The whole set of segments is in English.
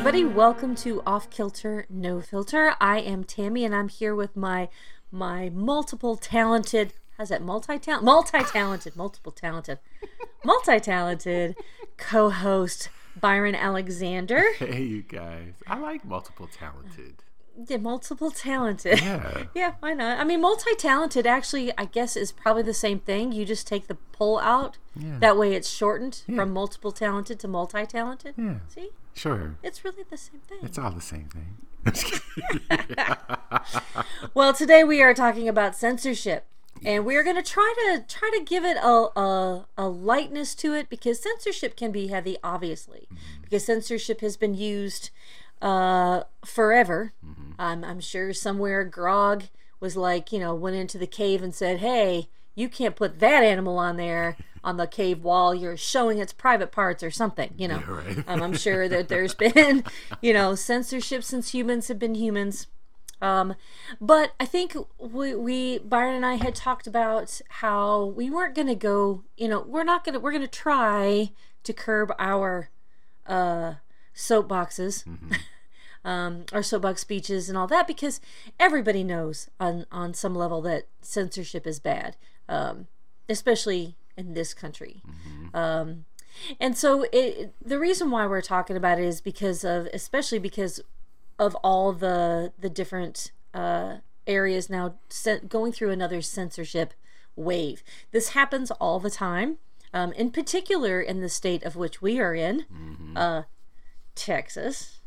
Everybody. Welcome to Off Kilter, No Filter. I am Tammy, and I'm here with my my multiple talented. How's that? Multi talent, multi talented, multiple talented, multi talented co-host Byron Alexander. Hey, you guys. I like multiple talented. Yeah, multiple talented. Yeah. yeah, why not? I mean, multi talented actually, I guess, is probably the same thing. You just take the pull out. Yeah. That way, it's shortened Yeah. from multiple talented to multi talented. Yeah. See, Sure. it's really the same thing. It's all the same thing. I'm just kidding. Well, today we are talking about censorship, and we are going to try to try to give it a, a a lightness to it because censorship can be heavy, obviously, because censorship has been used uh, forever. Um, I'm sure somewhere Grog was like, you know, went into the cave and said, "Hey, you can't put that animal on there." On the cave wall, you're showing its private parts or something, you know. Yeah, right. um, I'm sure that there's been, you know, censorship since humans have been humans. Um, but I think we, we Byron and I had talked about how we weren't going to go. You know, we're not going to. We're going to try to curb our uh, soapboxes, um, our soapbox speeches, and all that because everybody knows on on some level that censorship is bad, um, especially in this country. Um, and so it, the reason why we're talking about it is because of, especially because of all the the different uh, areas now cen- going through another censorship wave. This happens all the time, um, in particular in the state of which we are in, uh, Texas.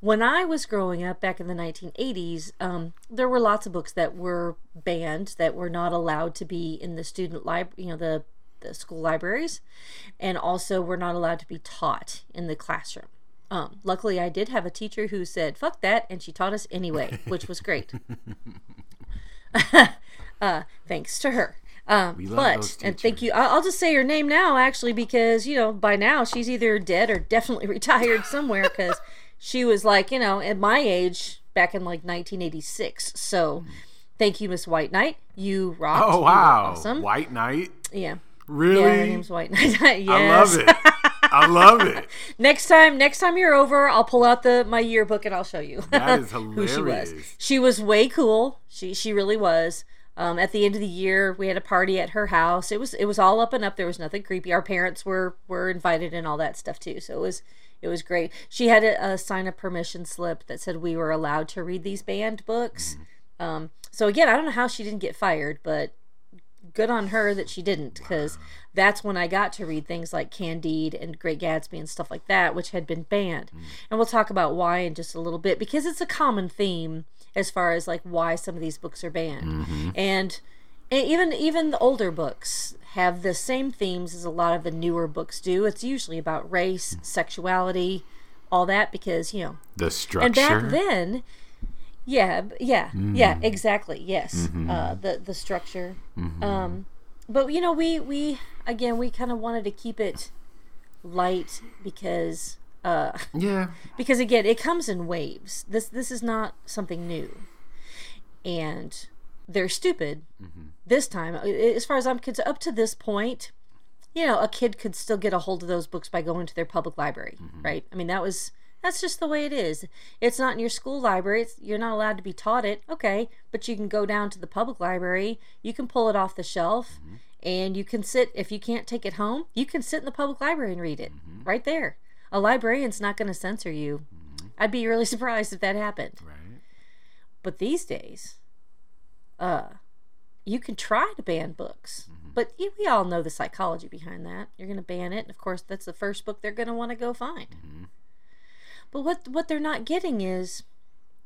When I was growing up back in the 1980s, um, there were lots of books that were banned that were not allowed to be in the student library, you know, the the school libraries, and also we're not allowed to be taught in the classroom. Um, luckily, I did have a teacher who said "fuck that," and she taught us anyway, which was great. uh, thanks to her. Um, but and thank you. I'll, I'll just say her name now, actually, because you know by now she's either dead or definitely retired somewhere. Because she was like you know at my age back in like 1986. So thank you, Miss White Knight. You rocked. Oh, wow. awesome. White Knight? Yeah. Really? Yeah, her name's White Knight. yes. I love it. I love it. Next time, next time you're over, I'll pull out the my yearbook and I'll show you That is who she was. She was way cool. She she really was. Um, at the end of the year, we had a party at her house. It was it was all up and up. There was nothing creepy. Our parents were were invited and all that stuff too. So it was it was great. She had a, a sign a permission slip that said we were allowed to read these banned books. Um, so again, I don't know how she didn't get fired, but good on her that she didn't because that's when I got to read things like Candide and Great Gatsby and stuff like that, which had been banned. Mm. And we'll talk about why in just a little bit because it's a common theme as far as like why some of these books are banned. Mm-hmm. And and even even the older books have the same themes as a lot of the newer books do. It's usually about race, sexuality, all that because, you know, The structure. and back then yeah yeah yeah exactly yes uh the the structure. Um but you know we we again we kind of wanted to keep it light because uh yeah. because again it comes in waves. This this is not something new. And they're stupid this time. Uh, as far as i'm concerned up to this point you know a kid could still get a hold of those books by going to their public library right? I mean that was that's just the way it is. It's not in your school library. It's, you're not allowed to be taught it. Okay but you can go down to the public library. You can pull it off the shelf mm-hmm. and you can sit if you can't take it home you can sit in the public library and read it mm-hmm. right there. A librarian's not going to censor you. Mm-hmm. I'd be really surprised if that happened. Right. but these days, uh, you can try to ban books, but we all know the psychology behind that. You're going to ban it, and of course, that's the first book they're going to want to go find. But what what they're not getting is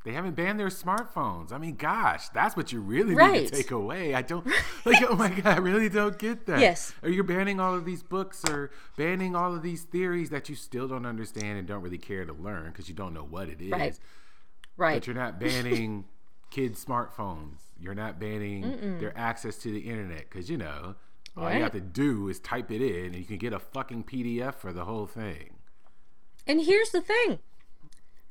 They haven't banned their smartphones. I mean, gosh, that's what you really need to take away. I don't like. Oh my god, I really don't get that. Yes. Or you're banning all of these books, or banning all of these theories that you still don't understand and don't really care to learn because you don't know what it is. Right. right. But you're not banning kids' smartphones. You're not banning their access to the internet because you know all Right. you have to do is type it in and you can get a fucking PDF for the whole thing. And here's the thing: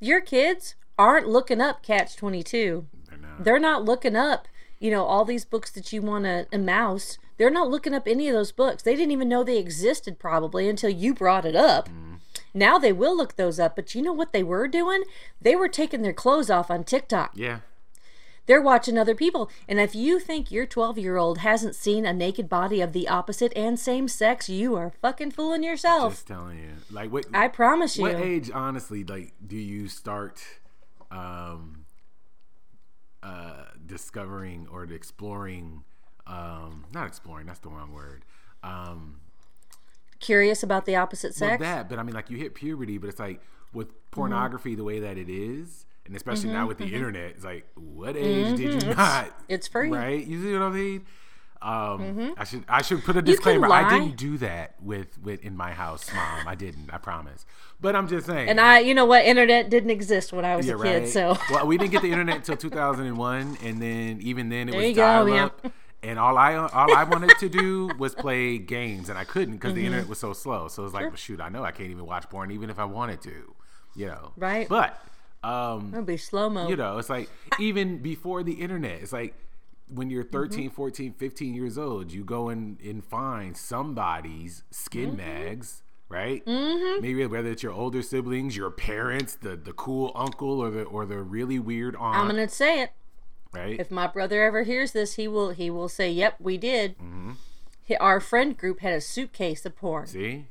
your kids aren't looking up Catch Twenty Two. They're not. They're not looking up, you know, all these books that you want to mouse. They're not looking up any of those books. They didn't even know they existed probably until you brought it up. Mm-hmm. Now they will look those up, but you know what they were doing? They were taking their clothes off on TikTok. Yeah. They're watching other people. And if you think your 12 year old hasn't seen a naked body of the opposite and same sex, you are fucking fooling yourself. Just telling you. Like what I promise you. what age honestly like do you start um uh discovering or exploring um not exploring, that's the wrong word. Um Curious about the opposite sex? well, that, but I mean like you hit puberty, but it's like with pornography the way that it is, and especially now with the internet, it's like what age did you not it's free. right? You see what I mean? Um, I should I should put a disclaimer. I didn't do that with with in my house, mom. I didn't. I promise. But I'm just saying. And I, you know what? Internet didn't exist when I was yeah, a kid, right. so. well, we didn't get the internet until 2001, and then even then it There was you go, dial yeah. up. And all I all I wanted to do was play games, and I couldn't because Mm-hmm. the internet was so slow. So it's like, well, shoot, I know I can't even watch porn, even if I wanted to, you know. Right. But um, be slow mo. you know it's like even before the internet it's like when you're Mm-hmm. 13 14 15 years old you go and, and find somebody's skin Mm-hmm. mags right mm-hmm. maybe whether it's your older siblings your parents the the cool uncle or the or the really weird aunt I'm gonna say it. right If my brother ever hears this, he will he will say, "Yep, we did." Mm-hmm. Our friend group had a suitcase of porn. see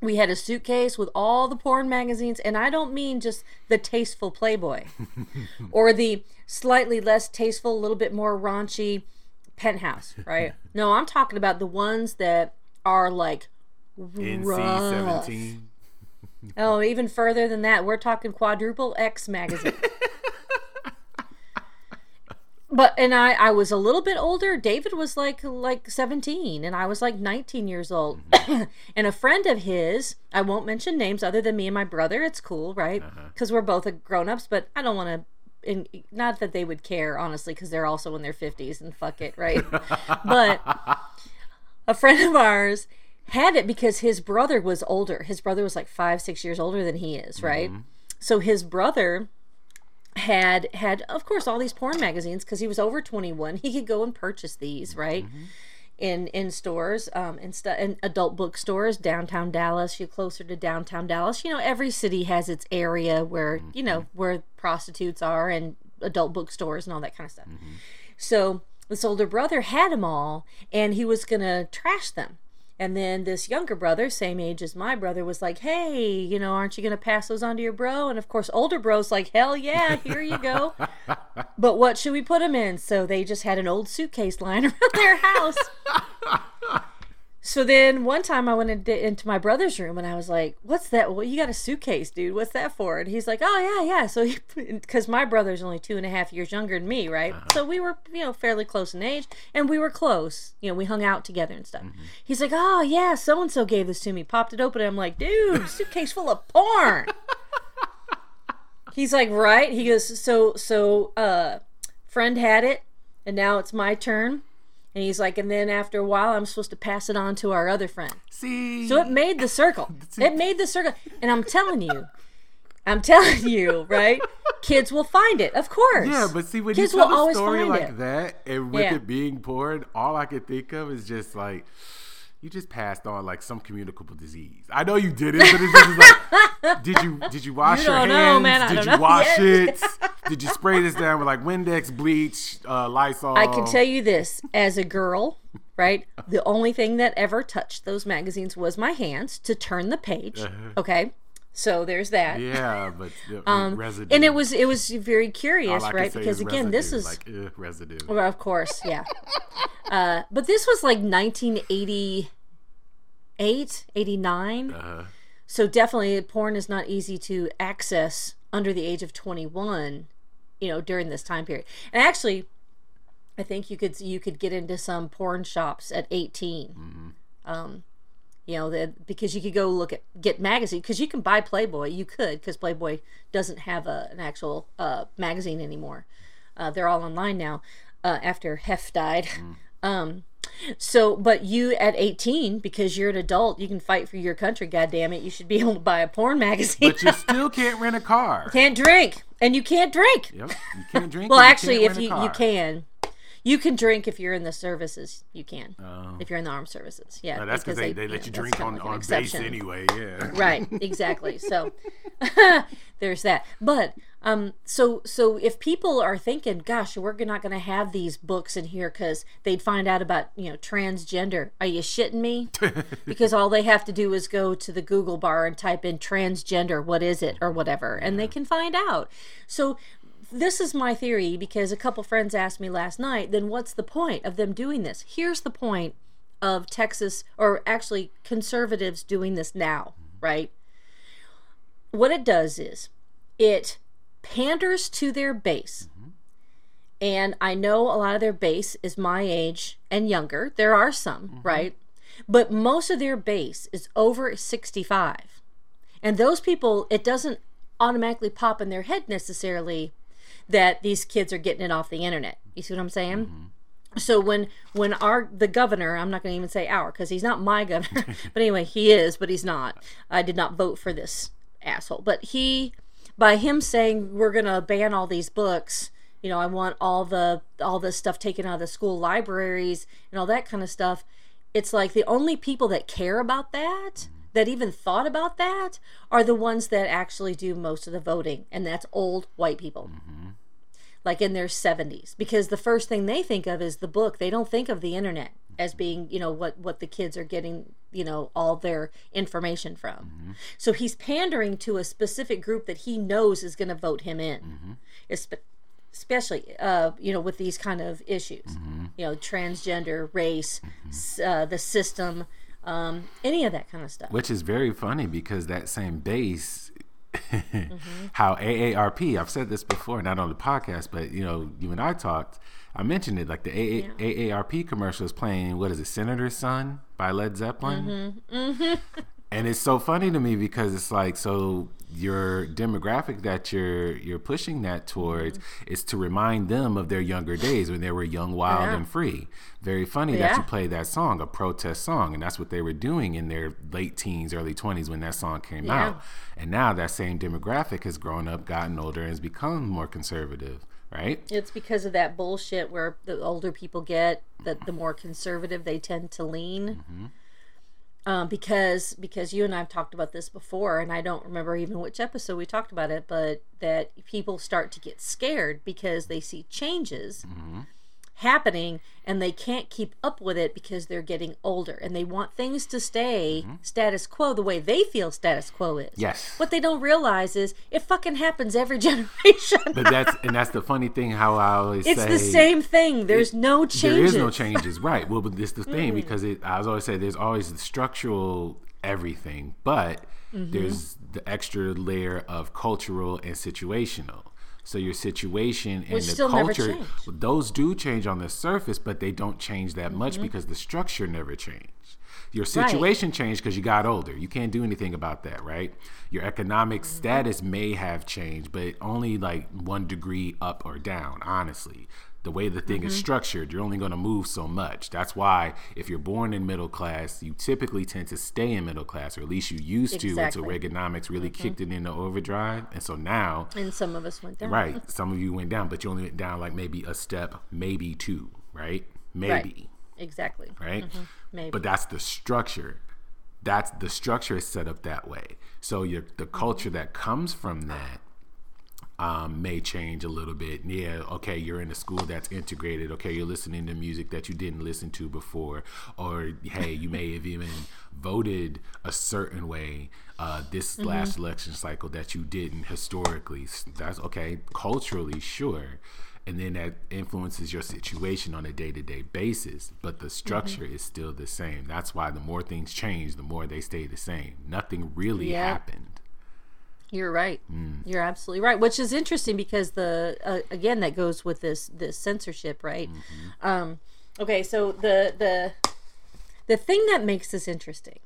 We had a suitcase with all the porn magazines, and I don't mean just the tasteful Playboy or the slightly less tasteful, a little bit more raunchy Penthouse, right? no, I'm talking about the ones that are like nc rough. 17 Oh, even further than that, we're talking quadruple X magazine. but and I I was a little bit older. David was like like 17 and I was like 19 years old. Mm-hmm. and a friend of his, I won't mention names other than me and my brother. It's cool, right? Uh-huh. Cuz we're both uh, grown-ups, but I don't want to in, not that they would care honestly cuz they're also in their 50s and fuck it, right? but a friend of ours had it because his brother was older. His brother was like five, six years older than he is, right? Mm-hmm. So his brother had had of course all these porn magazines because he was over 21 he could go and purchase these right mm-hmm. in in stores um and stuff in adult bookstores downtown dallas. You're closer to downtown dallas. You know every city has its area where you know mm-hmm. where prostitutes are and adult bookstores and all that kind of stuff mm-hmm. so this older brother had them all and he was gonna trash them and then this younger brother, same age as my brother, was like, "Hey, you know, aren't you gonna pass those on to your bro?" And of course, older bro's like, "Hell yeah, here you go." but what should we put them in? So they just had an old suitcase lying around their house. so then one time I went into, into my brother's room and I was like, "What's that? Well, you got a suitcase, dude. What's that for?" And he's like, "Oh yeah, yeah." So because my brother's only two and a half years younger than me, right? So we were, you know, fairly close in age, and we were close. You know, we hung out together and stuff. He's like, "Oh yeah, so and so gave this to me." Popped it open, and I'm like, "Dude, suitcase full of porn." He's like, "Right?" He goes, "So so uh, friend had it, and now it's my turn." And he's like, and then after a while, I'm supposed to pass it on to our other friend. see So it made the circle. It made the circle. And I'm telling you, I'm telling you, right? Kids will find it, of course. yeah but see when kids you tell will a story like it. that and with Yeah. it being porn all i could think of is just like you just passed on like some communicable disease. I know you didn't, but it's just like, did you did you wash You your don't know, hands? man. Did you know wash it? did you spray this down with like Windex, bleach, uh, Lysol? I can tell you this as a girl, right? The only thing that ever touched those magazines was my hands to turn the page. Okay. So there's that. Uh-huh. Yeah, but uh, Um, residue. and it was it was very curious, right? Because again, this is like residue. well, of course, yeah. uh, but this was like 1988, 89. Uh, So definitely porn is not easy to access under the age of 21, you know, during this time period. And actually, I think you could you could get into some porn shops at 18. Um, you know, that because you could go look at get magazine because you can buy Playboy. You could because Playboy doesn't have a, an actual uh, magazine anymore. Uh, they're all online now uh, after Hef died. Um, so, but you at 18, because you're an adult, you can fight for your country. God damn it, you should be able to buy a porn magazine. but you still can't rent a car. can't drink, and you can't drink. Yep, you can't drink. Well, and you actually, if you you can, You can drink if you're in the services. You can if you're in the armed services. Yeah, Oh. that's because they, they you let know, you that's drink on, like on base anyway. Yeah. right exactly so there's that but um so so if people are thinking gosh we're not going to have these books in here because they'd find out about you know transgender are you shitting me because all they have to do is go to the google bar and type in transgender what is it or whatever and they can find out so this is my theory because a couple friends asked me last night then what's the point of them doing this here's the point of Texas, or actually conservatives doing this now, right? What it does is it panders to their base. Mm-hmm. And I know a lot of their base is my age and younger. There are some, mm-hmm. right? But most of their base is over 65. And those people, it doesn't automatically pop in their head necessarily that these kids are getting it off the internet. You see what I'm saying? Mm-hmm. so when when our the governor i'm not going to even say our because he's not my governor but anyway he is but he's not. I did not vote for this asshole. But he by him saying we're going to ban all these books you know i want all the all this stuff taken out of the school libraries and all that kind of stuff it's like the only people that care about that mm-hmm. that even thought about that are the ones that actually do most of the voting and that's old white people mm-hmm. Like in their 70s because the first thing they think of is the book. They don't think of the internet as being you know what what the kids are getting you know all their information from. So he's pandering to a specific group that he knows is going to vote him in Espe- especially uh, you know with these kind of issues you know transgender race s- uh, the system um, any of that kind of stuff. Which is very funny because that same base, Mm-hmm. how AARP, I've said this before, not on the podcast, but you know, you and I talked, I mentioned it, like the AA, AARP commercial is playing, what is it, Senator's Son by Led Zeppelin? Mm-hmm. And it's so funny to me because it's like, so your demographic that you're you're pushing that towards is to remind them of their younger days when they were young, wild, Mm-hmm. Yeah. and free. Very funny that you play that song, a protest song, and that's what they were doing in their late teens, early twenties when that song came Yeah. out. And now that same demographic has grown up, gotten older, and has become more conservative, right? It's because of that bullshit where the older people get, that the more conservative they tend to lean. Um, because because you and I've talked about this before, and I don't remember even which episode we talked about it, but that people start to get scared because they see changes happening and they can't keep up with it because they're getting older and they want things to stay status quo the way they feel status quo is. Yes. What they don't realize is it fucking happens every generation. But that's and that's the funny thing. How I always It's say the same thing. There's no changes. There is no changes, right? Well, but this the thing because it, I was always say there's always the structural everything, but Mm-hmm. there's the extra layer of cultural and situational. So your situation and Which the culture, those do change on the surface, but they don't change that Mm-hmm. much because the structure never changed. Your situation changed because you got older. You can't do anything about that, right? Your economic Mm-hmm. status may have changed, but only like one degree up or down, honestly. The way the thing is Mm-hmm. structured, you're only going to move so much. That's why if you're born in middle class, you typically tend to stay in middle class, or at least you used to Exactly. Mm-hmm. until Reaganomics really kicked it into overdrive. And so now, And some of us went down. right, some of you went down, but you only went down like maybe a step, maybe two, right? Maybe Exactly. right? Maybe. But that's the structure. That's the structure is set up that way. So your the culture that comes from that um, may change a little bit. Yeah, okay, you're in a school that's integrated. Okay, you're listening to music that you didn't listen to before, or hey, you may have even voted a certain way uh, this last election cycle that you didn't historically. That's okay, culturally, sure. And then that influences your situation on a day to day basis, but the structure is still the same. That's why the more things change, the more they stay the same. Nothing really Yeah. happened. You're right. Mm. You're absolutely right. Which is interesting because the uh, again that goes with this this censorship, right? Mm-hmm. Um, okay, so the the the thing that makes this interesting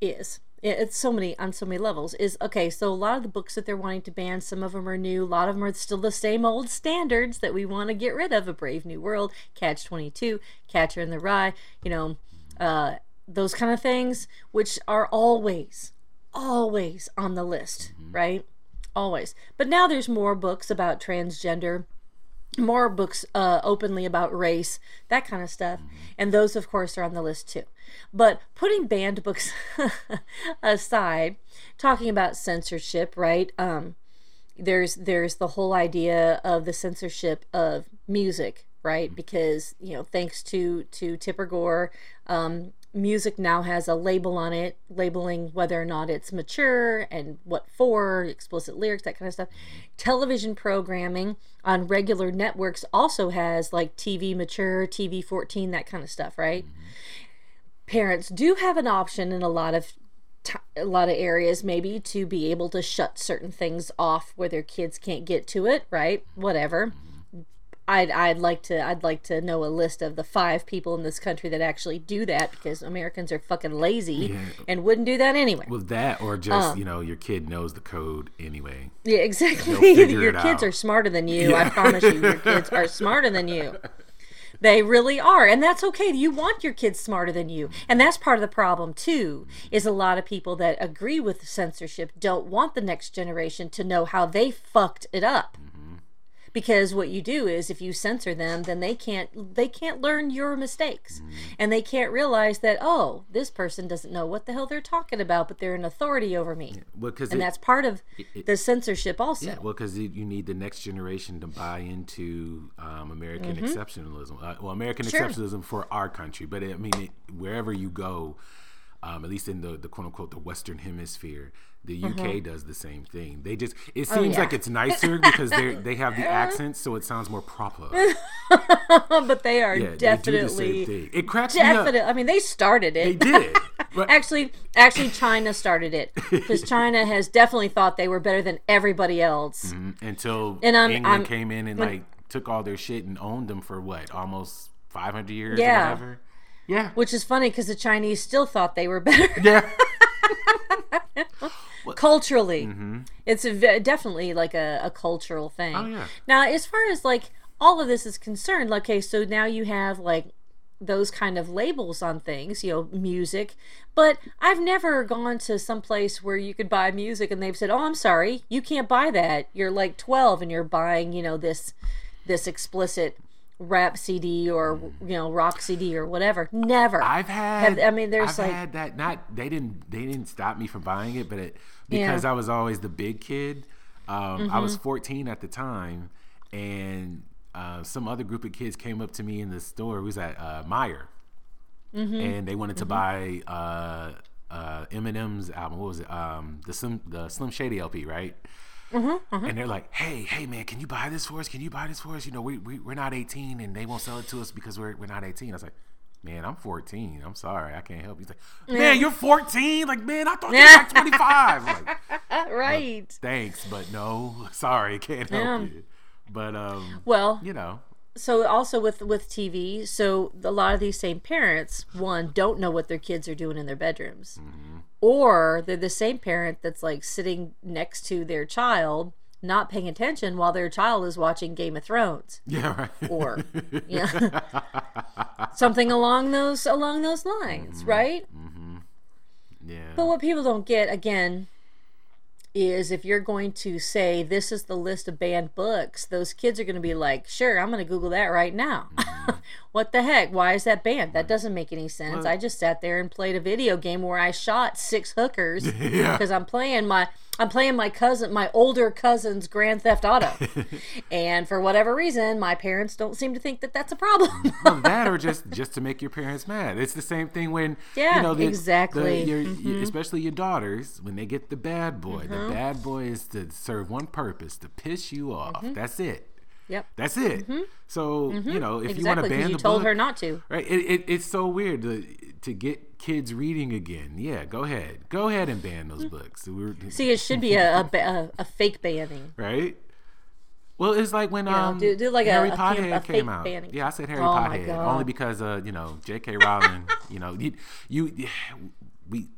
is it's so many on so many levels is okay so a lot of the books that they're wanting to ban some of them are new a lot of them are still the same old standards that we want to get rid of a brave new world catch 22 catcher in the rye you know uh, those kind of things which are always always on the list right always but now there's more books about transgender more books uh, openly about race, that kind of stuff. And those, of course, are on the list too. But putting banned books aside, talking about censorship, right? Um, there's there's the whole idea of the censorship of music, right? Because you know, thanks to to Tipper Gore, um, music now has a label on it labeling whether or not it's mature and what for explicit lyrics that kind of stuff. Television programming on regular networks also has like tv mature tv 14 that kind of stuff right? Mm-hmm. Parents do have an option in a lot of t- a lot of areas maybe to be able to shut certain things off where their kids can't get to it right? Whatever mm-hmm. I'd, I'd like to I'd like to know a list of the five people in this country that actually do that because Americans are fucking lazy Yeah. and wouldn't do that anyway. Well, that or just um, you know your kid knows the code anyway. Yeah, exactly. Your kids out. are smarter than you. I promise you, your kids are smarter than you. They really are, and that's okay. You want your kids smarter than you, and that's part of the problem too. Is a lot of people that agree with censorship don't want the next generation to know how they fucked it up. Because what you do is if you censor them, then they can't they can't learn your mistakes. And they can't realize that, oh, this person doesn't know what the hell they're talking about, but they're an authority over me. Well, because And that's part of it- the censorship also. Yeah, well, because you need the next generation to buy into um, American exceptionalism. Uh, well, American Mm-hmm. Sure. exceptionalism for our country, but I mean, it, wherever you go, um, at least in the, the quote unquote the Western Hemisphere, the UK does the same thing. They just it seems Mm-hmm. Oh, yeah. like it's nicer because they they have the accents, so it sounds more proper. but they are Yeah, they definitely thing. It cracks me up. definitely i mean they started it. They did. But actually actually china started it because china has definitely thought they were better than everybody else until And I'm- England I'm- came in and when- like took all their shit and owned them for what almost 500 years Yeah. or whatever. Yeah. which is funny because the chinese still thought they were better Yeah. Culturally it's a, definitely like a, a cultural thing Mm-hmm. Oh, yeah. now as far as like all of this is concerned like, okay so now you have like those kind of labels on things you know music but i've never gone to some place where you could buy music and they've said oh i'm sorry you can't buy that you're like 12 and you're buying you know this this explicit rap cd or you know rock cd or whatever never I've had. Have- I mean, there's, I've like- had that. Not they didn't. They didn't stop me from buying it, but it Yeah. Mm-hmm. because I was always the big kid. Um, I was 14 at the time, and uh, some other group of kids came up to me in the store. It was at uh, Meijer, Mm-hmm. and they wanted to buy uh, uh, Eminem's album. What was it? Um, the Slim the Slim Shady LP, right? Mm-hmm, And they're like, "Hey, hey, man, can you buy this for us? Can you buy this for us? You know, we, we we're not 18, and they won't sell it to us because we're we're not 18." I was like, "Man, I'm 14. I'm sorry, I can't help you." He's like, "Man, you're 14? Like, man, I thought you were like 25." I'm like, right "Thanks, but no, sorry, can't help Yeah. you." But um, well you know, so also with with TV, so a lot of these same parents, one, don't know what their kids are doing in their bedrooms, mm-hmm. or they're the same parent that's like sitting next to their child, not paying attention while their child is watching Game of Thrones, yeah, right. or yeah, something along those along those lines, mm-hmm. right? Mm-hmm. yeah, But what people don't get again is if you're going to say this is the list of banned books, those kids are going to be like, "Sure, I'm going to Google that right now." Mm-hmm. what the heck? Why is that banned? That doesn't make any sense. I just sat there and played a video game where I shot six hookers Yeah. because I'm playing my I'm playing my cousin, my older cousin's Grand Theft Auto, and for whatever reason, my parents don't seem to think that that's a problem. well, that or just just to make your parents mad. It's the same thing when Yeah, you know the, exactly. the- your, your- especially your daughters when they get the bad boy. Mm-hmm. The bad boy is to serve one purpose: to piss you off. Mm-hmm. That's it. yep, That's it. So you know if you want exactly. to ban you the told book, her not to. right? It, it, it's so weird to to get kids reading again. Yeah, go ahead, go ahead and ban those books. We're, See, it should be a, a, a, fake banning. right? Well, it's like when um do- do like Harry a Potter a came out. banning. Yeah, I said Harry Oh Potter only because uh you know J.K. Rowling. you know you you we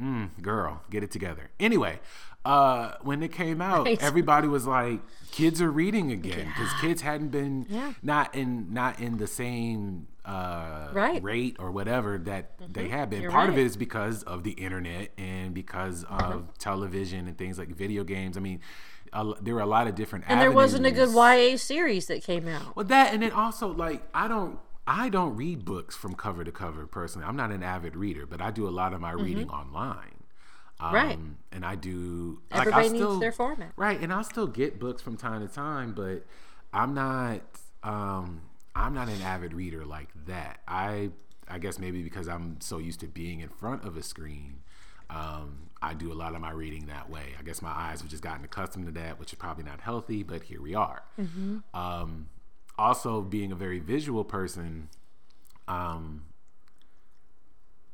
mm, girl get it together. Anyway, uh when it came out, Right. everybody was like kids are reading again because kids hadn't been Yeah. not in not in the same uh Right. rate or whatever that they have been. You're Part of it is because of the internet and because of television and things like video games. I mean, a, there were a lot of different. And there wasn't a good YA series that came out. Well, that and then also like I don't I don't read books from cover to cover personally. I'm not an avid reader, but I do a lot of my reading online. Um, Mm-hmm. Right. And I do. Everybody I needs still, their format. Right, and I'll still get books from time to time, but I'm not. Um, I'm not an avid reader like that. I I guess maybe because I'm so used to being in front of a screen. Um, I do a lot of my reading that way. I guess my eyes have just gotten accustomed to that, which is probably not healthy, but here we are. Um, also, being a very visual person, um,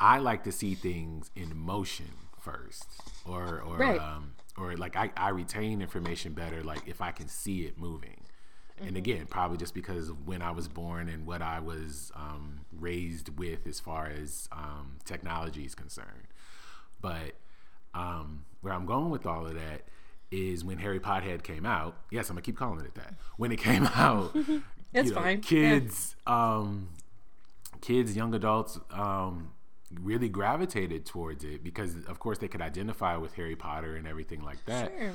I like to see things in motion first, or or Right. um, or like I, I retain information better like if I can see it moving. And again, probably just because of when I was born and what I was um, raised with as far as um, technology is concerned. But um, where I'm going with all of that is when Harry Pothead came out. Yes, I'm gonna keep calling it that. When it came out, It's you know, fine. Kids, um, kids, young adults, um, really gravitated towards it because, of course, they could identify with Harry Potter and everything like that. Sure.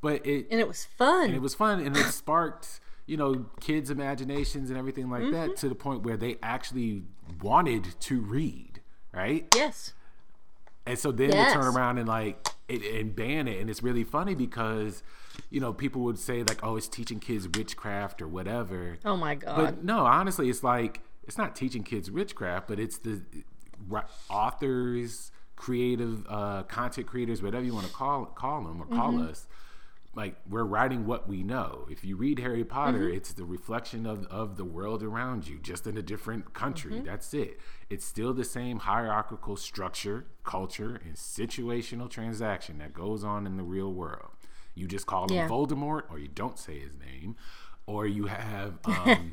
But it And it was fun. and it was fun and it sparked you know kids imaginations and everything like Mm-hmm. that to the point where they actually wanted to read right yes. and so then Yes. they turn around and like it, and ban it and it's really funny because you know people would say like oh it's teaching kids witchcraft or whatever Oh my god. but no honestly it's like it's not teaching kids witchcraft but it's the authors creative uh, content creators whatever you want to call call them or call Mm-hmm. us like we're writing what we know if you read harry potter Mm-hmm. it's the reflection of, of the world around you just in a different country Mm-hmm. that's it it's still the same hierarchical structure culture and situational transaction that goes on in the real world you just call him Yeah. voldemort or you don't say his name or you have um,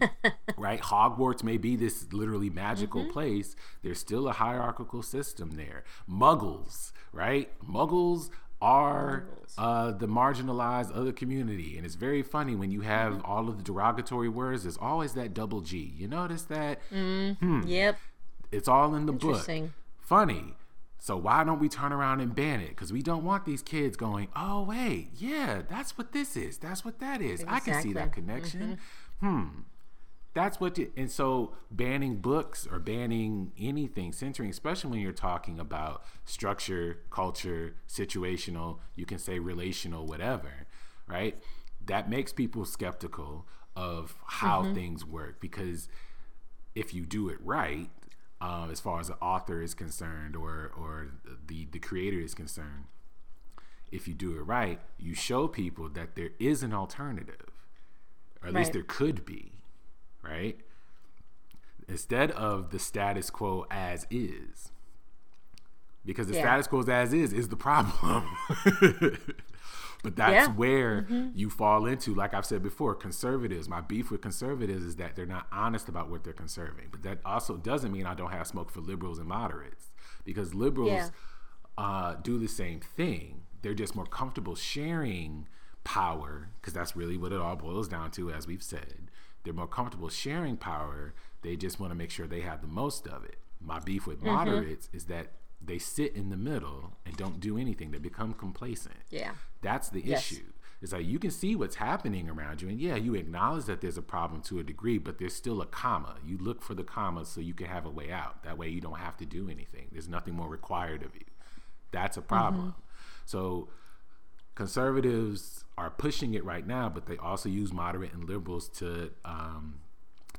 right hogwarts may be this literally magical Mm-hmm. place there's still a hierarchical system there muggles right muggles are uh, the marginalized other community. And it's very funny when you have Mm-hmm. all of the derogatory words there's always that double g. You notice that? Yep. it's all in the book. Funny. So why don't we turn around and ban it? Because we don't want these kids going oh wait yeah that's what this is. That's what that is. I can see that Exactly. connection. Hmm that's what you, and so banning books or banning anything censoring, especially when you're talking about structure culture situational you can say relational whatever right? That makes people skeptical of how things work because if you do it right um, as far as the author is concerned or or the the creator is concerned if you do it right you show people that there is an alternative or at least there could be right? Instead of the status quo as is. Because the Yeah. status quo as is is the problem. But that's Yeah. where you fall into like i've said before conservatives. My beef with conservatives is that they're not honest about what they're conserving. But that also doesn't mean i don't have smoke for liberals and moderates. Because liberals Yeah. uh, do the same thing. They're just more comfortable sharing power because that's really what it all boils down to as we've said they're more comfortable sharing power they just want to make sure they have the most of it my beef with Mm-hmm. moderates is that they sit in the middle and don't do anything they become complacent Yeah. that's the Yes. issue. It's like you can see what's happening around you, and yeah, you acknowledge that there's a problem to a degree, but there's still a comma. You look for the comma so you can have a way out. That way, you don't have to do anything. There's nothing more required of you. That's a problem. So, conservatives are pushing it right now, but they also use moderate and liberals to um,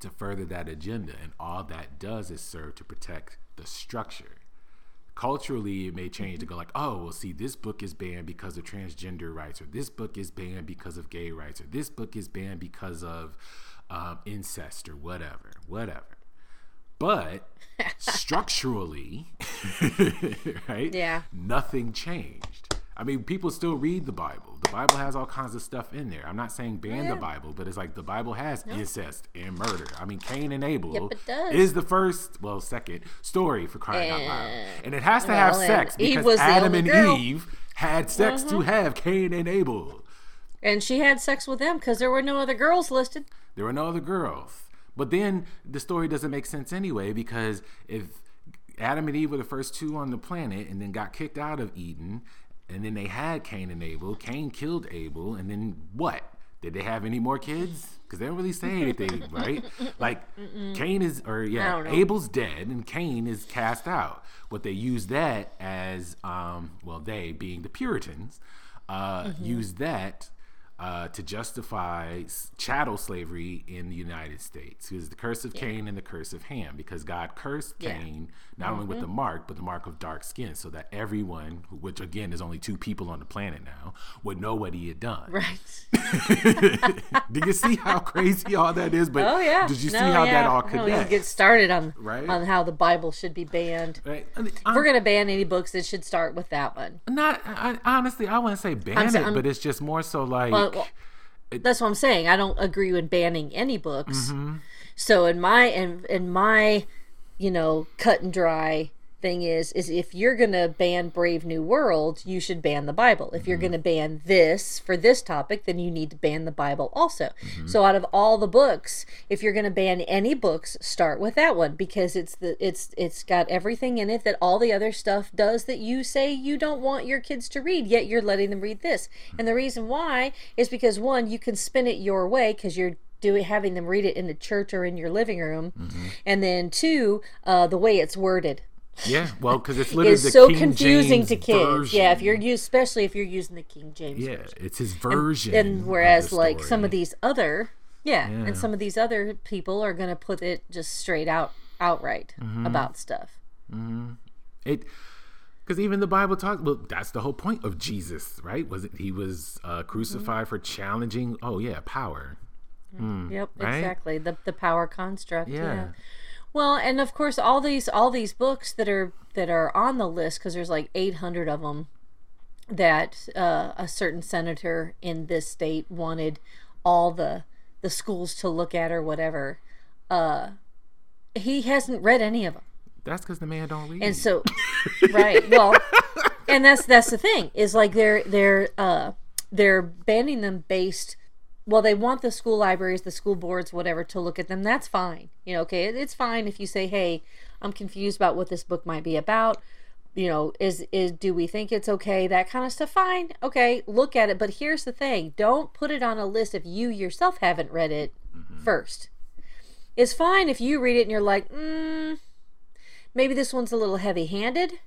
to further that agenda, and all that does is serve to protect the structure. Culturally it may change to go like oh well see this book is banned because of transgender rights or this book is banned because of gay rights or this book is banned because of um, incest or whatever whatever. But structurally right Yeah. nothing changed i mean people still read the bible. The bible has all kinds of stuff in there. I'm not saying ban Yeah. the bible but it's like the bible has incest and murder. I mean cain and abel Yep, is the first well second story for crying out loud. And- and it has to have sex because was adam and girl. eve had sex to mm-hmm. have cain and abel. And she had sex with them because there were no other girls listed. there were no other girls. But then the story doesn't make sense anyway because if adam and eve were the first two on the planet and then got kicked out of eden and then they had Cain and Abel. Cain killed Abel, and then what? Did they have any more kids? Because they don't really say anything, right? Like Cain is, or yeah. Abel's dead, and Cain is cast out. But they use that as, um, well, they being the Puritans, uh, Mm-hmm. use that uh, to justify chattel slavery in the United States. Because the curse of Cain and the curse of Ham, because God cursed Yeah. Mm-hmm. Cain not only with the mark, but the mark of dark skin, so that everyone, which again is only two people on the planet now, would know what he had done. Right. Do you see how crazy all that is? But Oh yeah. did you see how yeah. that all even connects? get started on Right? on how the Bible should be banned. Right? I mean, If we're gonna ban any books, it should start with that one. not I, honestly, I wouldn't say ban I'm it, I'm- but it's just more so like Well, well, that's what I'm saying. I don't agree with banning any books. Mm-hmm. So in my in, in my, you know, cut and dry thing is is if you're gonna ban Brave New World, you should ban the Bible. If Mm-hmm. you're gonna ban this for this topic, then you need to ban the Bible also. Mm-hmm. So out of all the books, if you're gonna ban any books, start with that one because it's the it's it's got everything in it that all the other stuff does that you say you don't want your kids to read, yet you're letting them read this. And the reason why is because one, you can spin it your way because you're doing having them read it in the church or in your living room, Mm-hmm. and then two, uh, the way it's worded yeah, well, because it's literally the so King confusing James to kids. Yeah, if you're using, especially if you're using the King James. yeah, version. it's his version. And of whereas like some of these other, yeah, Yeah. and some of these other people are gonna put it just straight out outright Mm-hmm. about stuff. it because even the bible talks well that's the whole point of jesus right was it he was uh, crucified Mm-hmm. for challenging oh yeah power Yep, right? exactly. The the power construct. Yeah. Yeah. Well, and of course, all these all these books that are that are on the list because there's like 800 of them that uh, a certain senator in this state wanted all the the schools to look at or whatever. Uh, he hasn't read any of them. that's because the man don't read And so, right, well, and that's that's the thing is like they're they're uh they're banning them based. Well, they want the school libraries, the school boards, whatever, to look at them. That's fine. You know, okay, it's fine if you say, "Hey, I'm confused about what this book might be about." You know, is is do we think it's okay? That kind of stuff. Fine, okay, look at it. But here's the thing: don't put it on a list if you yourself haven't read it first. It's fine if you read it and you're like, mm, maybe this one's a little heavy-handed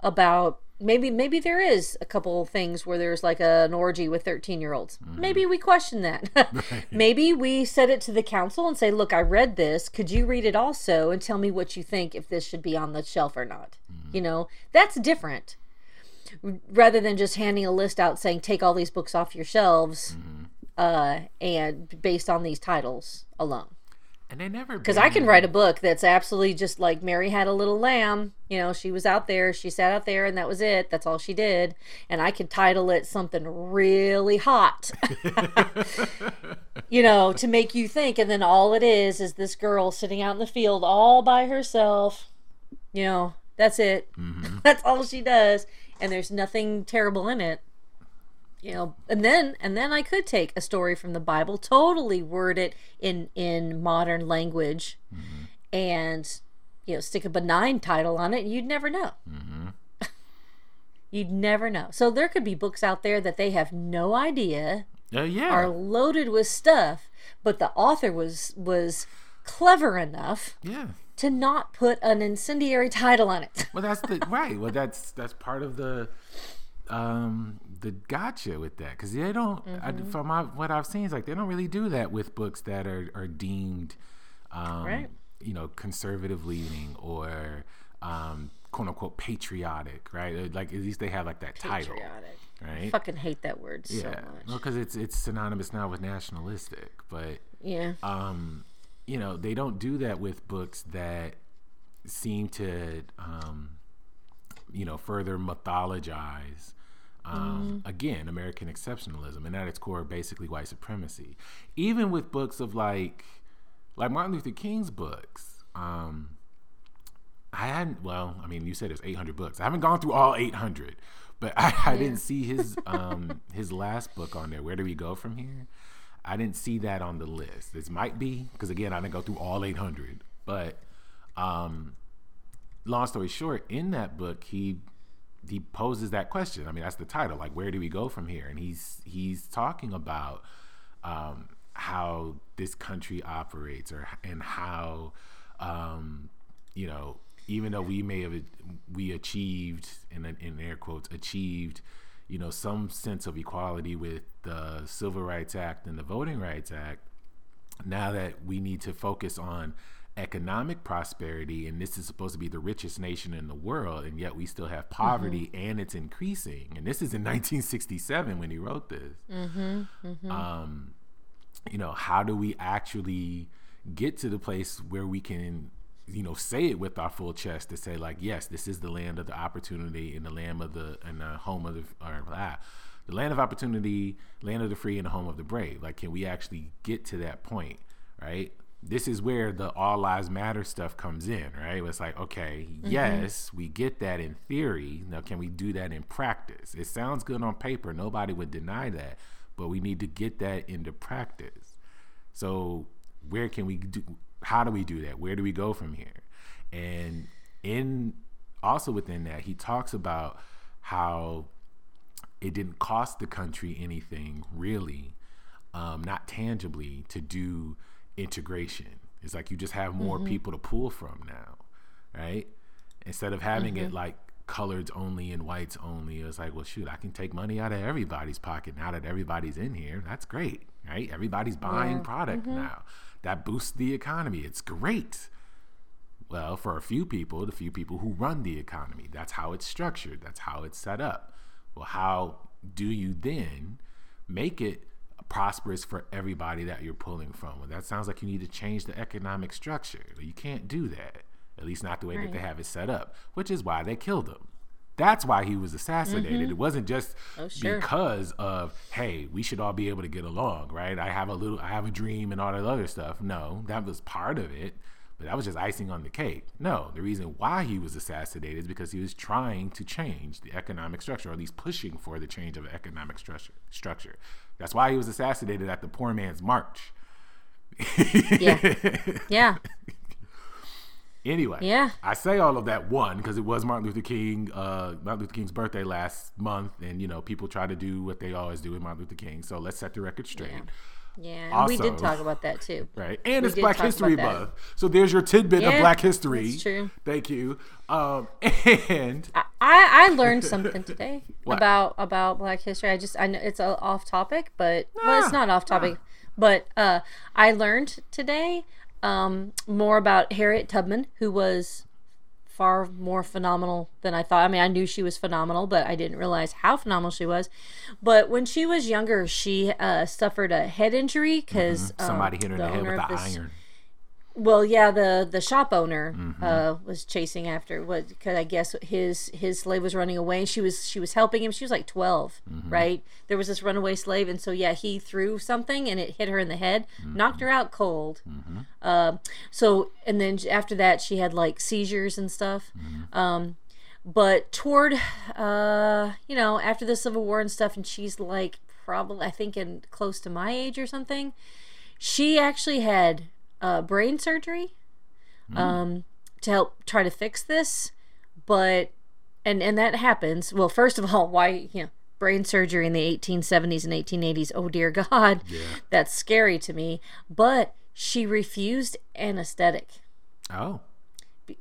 about maybe maybe there is a couple things where there's like a, an orgy with 13 year olds mm-hmm. maybe we question that. Maybe we set it to the council and say look i read this. Could you read it also and tell me what you think if this should be on the shelf or not? Mm-hmm. You know that's different. Rather than just handing a list out saying take all these books off your shelves mm-hmm. uh, and based on these titles alone and they never because I can write a book that's absolutely just like Mary had a little lamb. You know, she was out there, she sat out there, and that was it. That's all she did. And I could title it something really hot, you know, to make you think. And then all it is is this girl sitting out in the field all by herself. You know, that's it. Mm-hmm. that's all she does. And there's nothing terrible in it you know and then and then i could take a story from the bible totally word it in in modern language and you know stick a benign title on it and you'd never know. You'd never know. So there could be books out there that they have no idea uh, yeah. are loaded with stuff but the author was was clever enough yeah. to not put an incendiary title on it. Well that's the right. Well that's that's part of the um the gotcha with that because they don't Mm-hmm. from my, what i've seen is like they don't really do that with books that are are deemed um Right. you know conservative leaning or um quote unquote patriotic right like at least they have like that title Patriotic. right fucking hate that word so much well because it's it's synonymous now with nationalistic but yeah um, you know, they don't do that with books that seem to, um, you know, further mythologize, um, again, American exceptionalism, and at its core, basically white supremacy. Even with books of like, like Martin Luther King's books, um, I hadn't. Well, I mean, you said there's 800 books. I haven't gone through all 800, but I, I didn't see his um his last book on there. Where do we go from here? I didn't see that on the list. This might be because again, I didn't go through all 800. But um, long story short, in that book, he he poses that question. I mean, that's the title. Like, where do we go from here? And he's he's talking about um, how this country operates, or and how um, you know, even though we may have we achieved in in air quotes achieved, you know, some sense of equality with the Civil Rights Act and the Voting Rights Act. Now that we need to focus on economic prosperity and this is supposed to be the richest nation in the world and yet we still have poverty mm-hmm. and it's increasing and this is in 1967 when he wrote this mm-hmm, mm-hmm. Um, you know how do we actually get to the place where we can you know say it with our full chest to say like yes this is the land of the opportunity and the land of the and the home of the or ah, the land of opportunity land of the free and the home of the brave like can we actually get to that point right this is where the all lives matter stuff comes in, right? It's like, okay, mm-hmm. yes, we get that in theory. Now, can we do that in practice? It sounds good on paper. Nobody would deny that, but we need to get that into practice. So, where can we do? How do we do that? Where do we go from here? And in also within that, he talks about how it didn't cost the country anything really, um, not tangibly, to do integration. It's like you just have more mm-hmm. people to pull from now, right? Instead of having mm-hmm. it like coloreds only and whites only, it's like, well, shoot, I can take money out of everybody's pocket now that everybody's in here. That's great, right? Everybody's buying yeah. product mm-hmm. now. That boosts the economy. It's great. Well, for a few people, the few people who run the economy, that's how it's structured. That's how it's set up. Well, how do you then make it prosperous for everybody that you're pulling from. Well, that sounds like you need to change the economic structure. You can't do that, at least not the way right. that they have it set up, which is why they killed him. That's why he was assassinated. Mm-hmm. It wasn't just oh, sure. because of, hey, we should all be able to get along, right? I have a little, I have a dream and all that other stuff. No, that was part of it. But that was just icing on the cake. No, the reason why he was assassinated is because he was trying to change the economic structure, or at least pushing for the change of economic structure. Structure. That's why he was assassinated at the Poor Man's March. yeah. Yeah. Anyway, yeah, I say all of that one because it was Martin Luther King, uh, Martin Luther King's birthday last month, and you know people try to do what they always do with Martin Luther King. So let's set the record straight. Yeah. Yeah, also, we did talk about that too. Right, and we it's Black History Month, so there's your tidbit yeah, of Black History. That's true. Thank you. Um, and I, I learned something today about about Black History. I just I know it's off topic, but ah, well, it's not off topic. Ah. But uh, I learned today um, more about Harriet Tubman, who was far more phenomenal than I thought. I mean, I knew she was phenomenal, but I didn't realize how phenomenal she was. But when she was younger, she uh, suffered a head injury because mm-hmm. somebody um, hit her in the, the head with the this, iron. Well, yeah, the the shop owner mm-hmm. uh, was chasing after what because I guess his his slave was running away. She was she was helping him. She was like 12 mm-hmm. right? There was this runaway slave, and so yeah, he threw something and it hit her in the head, mm-hmm. knocked her out cold. Uh, so and then after that, she had like seizures and stuff. Mm-hmm. Um, but toward uh, you know after the Civil War and stuff, and she's like probably I think in close to my age or something. She actually had uh, brain surgery mm. um, to help try to fix this, but and and that happens. Well, first of all, why you know brain surgery in the 1870s and 1880s? Oh dear God, yeah. that's scary to me. But she refused anesthetic. Oh.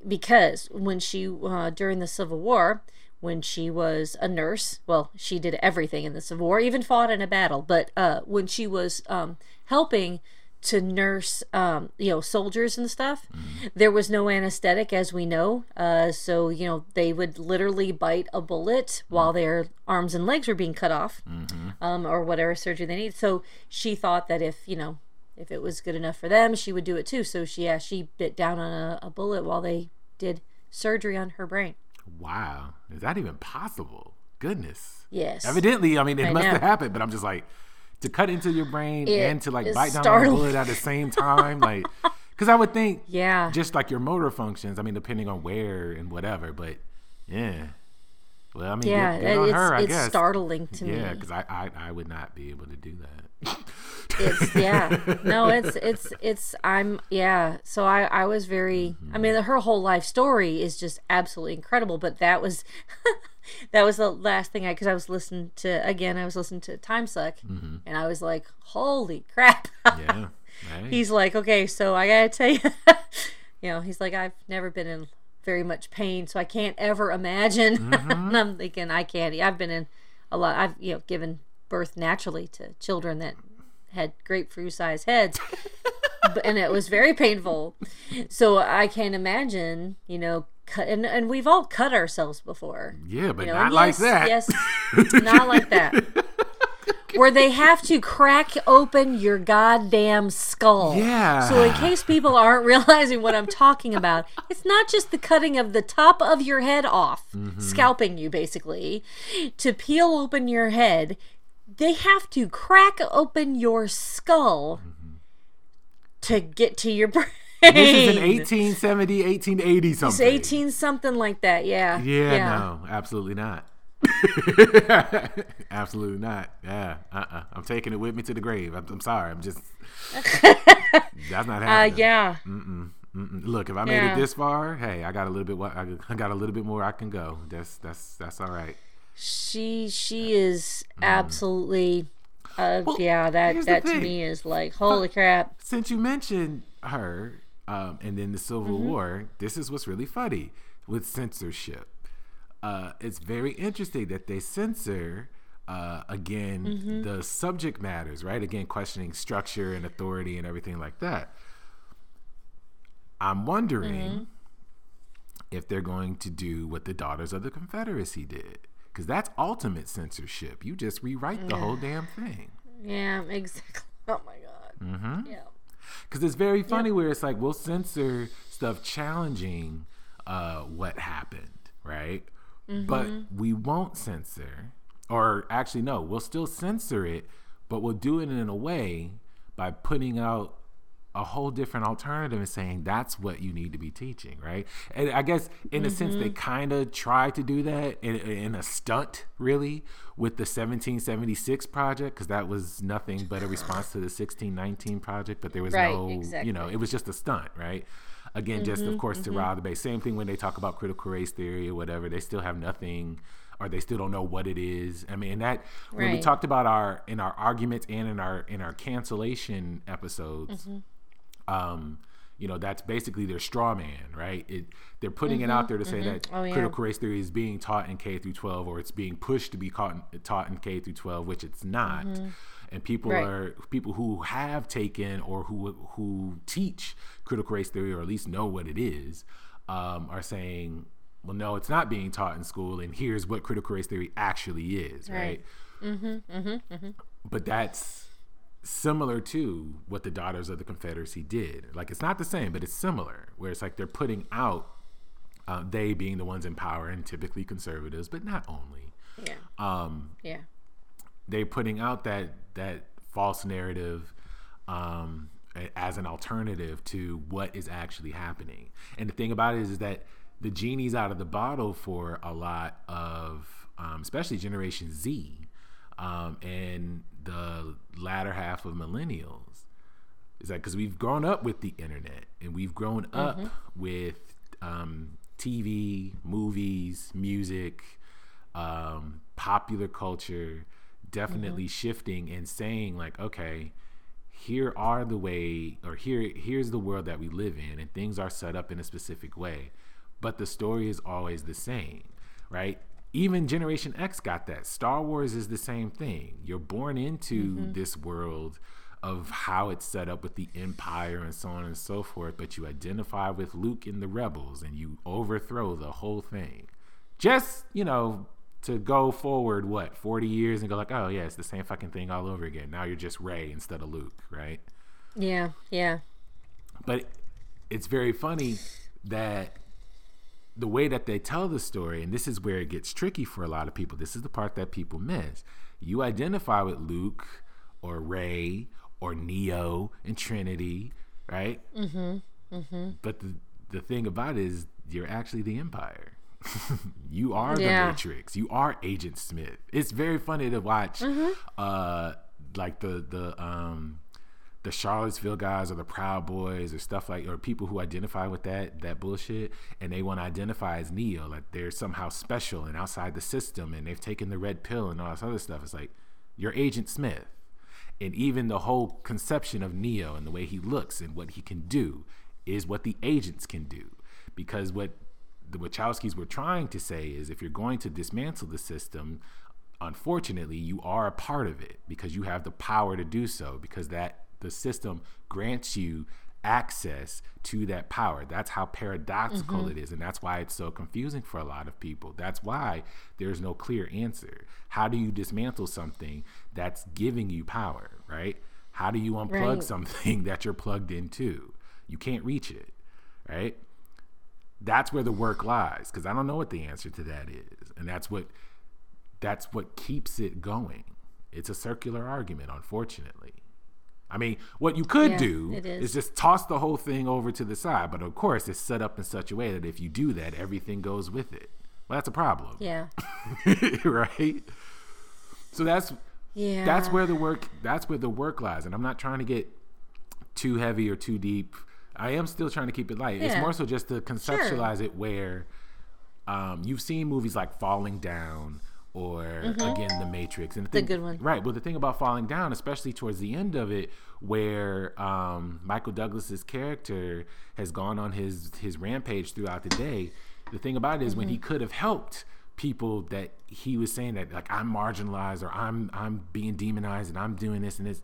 because when she uh, during the Civil War, when she was a nurse. Well, she did everything in the Civil War, even fought in a battle. But uh, when she was um, helping to nurse, um, you know, soldiers and stuff. Mm-hmm. There was no anesthetic, as we know. Uh, so, you know, they would literally bite a bullet mm-hmm. while their arms and legs were being cut off, mm-hmm. um, or whatever surgery they need. So she thought that if, you know, if it was good enough for them, she would do it too. So she, yeah, she bit down on a, a bullet while they did surgery on her brain. Wow. Is that even possible? Goodness. Yes. Evidently, I mean, it I must know. have happened, but I'm just like, to cut into your brain it and to like bite down on a bullet at the same time, like because I would think, yeah, just like your motor functions. I mean, depending on where and whatever, but yeah. Well, I mean, yeah, good, good it's, her, it's guess. starting to yeah, me. Yeah, because I, I I would not be able to do that. it's yeah no it's it's it's i'm yeah so i i was very mm-hmm. i mean her whole life story is just absolutely incredible but that was that was the last thing I because I was listening to again. I was listening to Time Suck, mm-hmm. and I was like, "Holy crap!" Yeah. Hey. he's like, "Okay, so I gotta tell you, you know, he's like, I've never been in very much pain, so I can't ever imagine." Mm-hmm. and I'm thinking, I can't. I've been in a lot. I've you know given birth naturally to children that had grapefruit sized heads. and it was very painful. So I can't imagine, you know, cut and, and we've all cut ourselves before. yeah, but You know, not like yes, that. Yes, not like that. Where they have to crack open your goddamn skull. Yeah. So in case people aren't realizing what I'm talking about, it's not just the cutting of the top of your head off, Mm-hmm. scalping you basically, to peel open your head. They have to crack open your skull to get to your brain. This is in 1870, 1880 something. It's 18 something like that. Yeah. Yeah, no, absolutely not. absolutely not. Yeah, uh-uh. I'm taking it with me to the grave. I'm, I'm sorry. I'm just. that's not Uh, happening. yeah. Mm-mm. Look, if I made Yeah. it this far, hey, I got a little bit. I got a little bit more I can go. That's that's that's all right. She she is absolutely uh Well, yeah, that that to me is like holy crap. Since you mentioned her, um, and then the Civil Mm-hmm. War, this is what's really funny with censorship. Uh, it's very interesting that they censor uh, again Mm-hmm. the subject matters, right? Again, questioning structure and authority and everything like that. I'm wondering Mm-hmm. if they're going to do what the Daughters of the Confederacy did, because that's ultimate censorship. You just rewrite the whole damn thing. Yeah, exactly. Oh my god. Mm-hmm. Yeah. Because it's very funny where it's like we'll censor stuff challenging uh, what happened, right? But we won't censor, or actually, no, we'll still censor it, but we'll do it in a way by putting out a whole different alternative and saying that's what you need to be teaching, right? And I guess in a sense they mm-hmm. kind of tried to do that in, in a stunt, really, with the 1776 project because that was nothing but a response to the 1619 project, but there was Right, no, you know, it was just a stunt, right? Again, just of mm-hmm, course to mm-hmm. rile the base. Same thing when they talk about critical race theory or whatever, they still have nothing or they still don't know what it is. I mean, that when we talked about our in our arguments and in our in our cancellation episodes, um, you know, that's basically their straw man, right? It they're putting it out mm-hmm, there to say mm-hmm. that Oh, yeah. critical race theory is being taught in K through 12 or it's being pushed to be caught in, taught in K through 12, which it's not. Mm-hmm. And people Right. are people who have taken or who who teach critical race theory or at least know what it is um, are saying, well, no, it's not being taught in school, and here's what critical race theory actually is, right? Right. But that's similar to what the Daughters of the Confederacy did. Like it's not the same, but it's similar, where it's like they're putting out uh, they being the ones in power and typically conservatives, but not only. Yeah. Um, Yeah. they're putting out that that false narrative um, as an alternative to what is actually happening. And the thing about it is, is that the genie's out of the bottle for a lot of, um, especially Generation Z, um, and the latter half of millennials. Is that because we've grown up with the internet and we've grown up with um, TV, movies, music, um, popular culture, definitely shifting and saying like, okay, here are the way, or here here's the world that we live in, and things are set up in a specific way, but the story is always the same, right? Even Generation X got that. Star Wars is the same thing. You're born into mm-hmm. this world of how it's set up with the empire and so on and so forth, but you identify with Luke and the rebels and you overthrow the whole thing. Just, you know, to go forward, what, 40 years and go like, oh, yeah, it's the same fucking thing all over again. Now you're just Rey instead of Luke, right? Yeah. Yeah. But it's very funny that the way that they tell the story, and this is where it gets tricky for a lot of people. This is the part that people miss. You identify with Luke or Rey or Neo and Trinity, right? Mm-hmm. Mm-hmm. But the the thing about it is, you're actually the Empire. you are the Matrix. You are Agent Smith. It's very funny to watch, uh, like the the um the Charlottesville guys or the Proud Boys or stuff like or people who identify with that that bullshit and they want to identify as Neo like they're somehow special and outside the system and they've taken the red pill and all this other stuff. It's like you're Agent Smith. And even the whole conception of Neo and the way he looks and what he can do is what the agents can do. Because what the Wachowskis were trying to say is if you're going to dismantle the system, unfortunately, you are a part of it because you have the power to do so because that the system grants you access to that power. That's how paradoxical mm-hmm. it is. And that's why it's so confusing for a lot of people. That's why there's no clear answer. How do you dismantle something that's giving you power, right? How do you unplug right. something that you're plugged into? You can't reach it, right? That's where the work lies because I don't know what the answer to that is. And that's what that's what keeps it going. It's a circular argument, unfortunately. I mean, what you could yeah, do is. is. just toss the whole thing over to the side. But of course, it's set up in such a way that if you do that, everything goes with it. Well, that's a problem. Yeah. right. So that's yeah. That's where the work. That's where the work lies. And I'm not trying to get too heavy or too deep. I am still trying to keep it light. Yeah. It's more so just to conceptualize sure. it where um, you've seen movies like Falling Down or mm-hmm. again the matrix and the, thing, the good one right but the thing about falling down especially towards the end of it where um, michael douglas's character has gone on his his rampage throughout the day the thing about it is mm-hmm. when he mm-hmm. could have helped people that he was saying that like i'm marginalized or i'm i'm being demonized and i'm doing this and this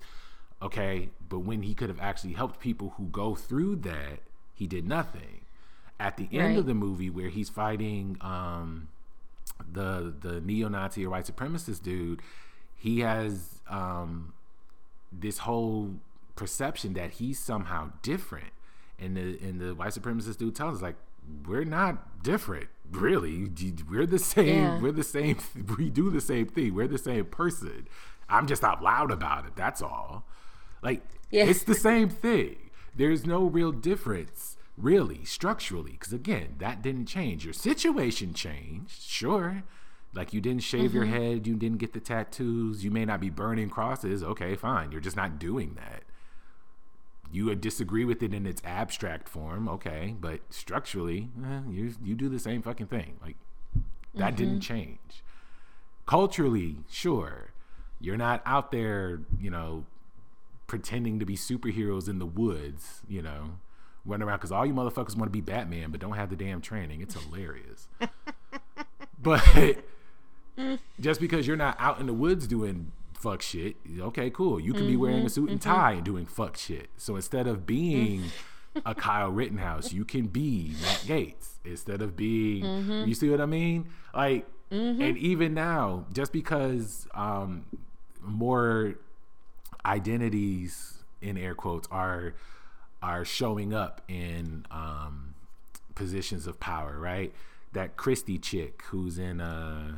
okay but when he could have actually helped people who go through that he did nothing at the end right. of the movie where he's fighting um the the neo-Nazi or white supremacist dude, he has um, this whole perception that he's somehow different, and the and the white supremacist dude tells us like we're not different really. We're the same yeah. we're the same we do the same thing. We're the same person. I'm just out loud about it that's all. Like yeah. it's the same thing. There's no real difference really structurally because again that didn't change. Your situation changed sure. Like you didn't shave mm-hmm. your head you didn't get the tattoos you may not be burning crosses okay fine you're just not doing that. You disagree with it in its abstract form okay but structurally eh, you you do the same fucking thing like that mm-hmm. didn't change. Culturally sure you're not out there you know pretending to be superheroes in the woods you know running around because all you motherfuckers want to be Batman but don't have the damn training. It's hilarious. but just because you're not out in the woods doing fuck shit, okay, cool. You can mm-hmm, be wearing a suit and mm-hmm. tie and doing fuck shit. So instead of being a Kyle Rittenhouse, you can be Matt Gaetz. Instead of being, mm-hmm. you see what I mean? Like, mm-hmm. and even now, just because um, more identities in air quotes are are showing up in um, positions of power, right? That Christie chick who's in uh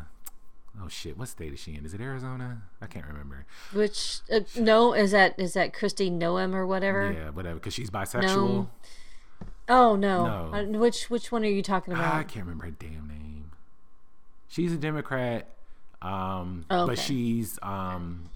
oh shit, what state is she in? Is it Arizona? I can't remember. Which uh, no, is that is that Kristi Noem or whatever? Yeah, whatever. Because she's bisexual. No. Oh no. no. Uh, which which one are you talking about? I can't remember her damn name. She's a Democrat, um, oh, okay. but she's um,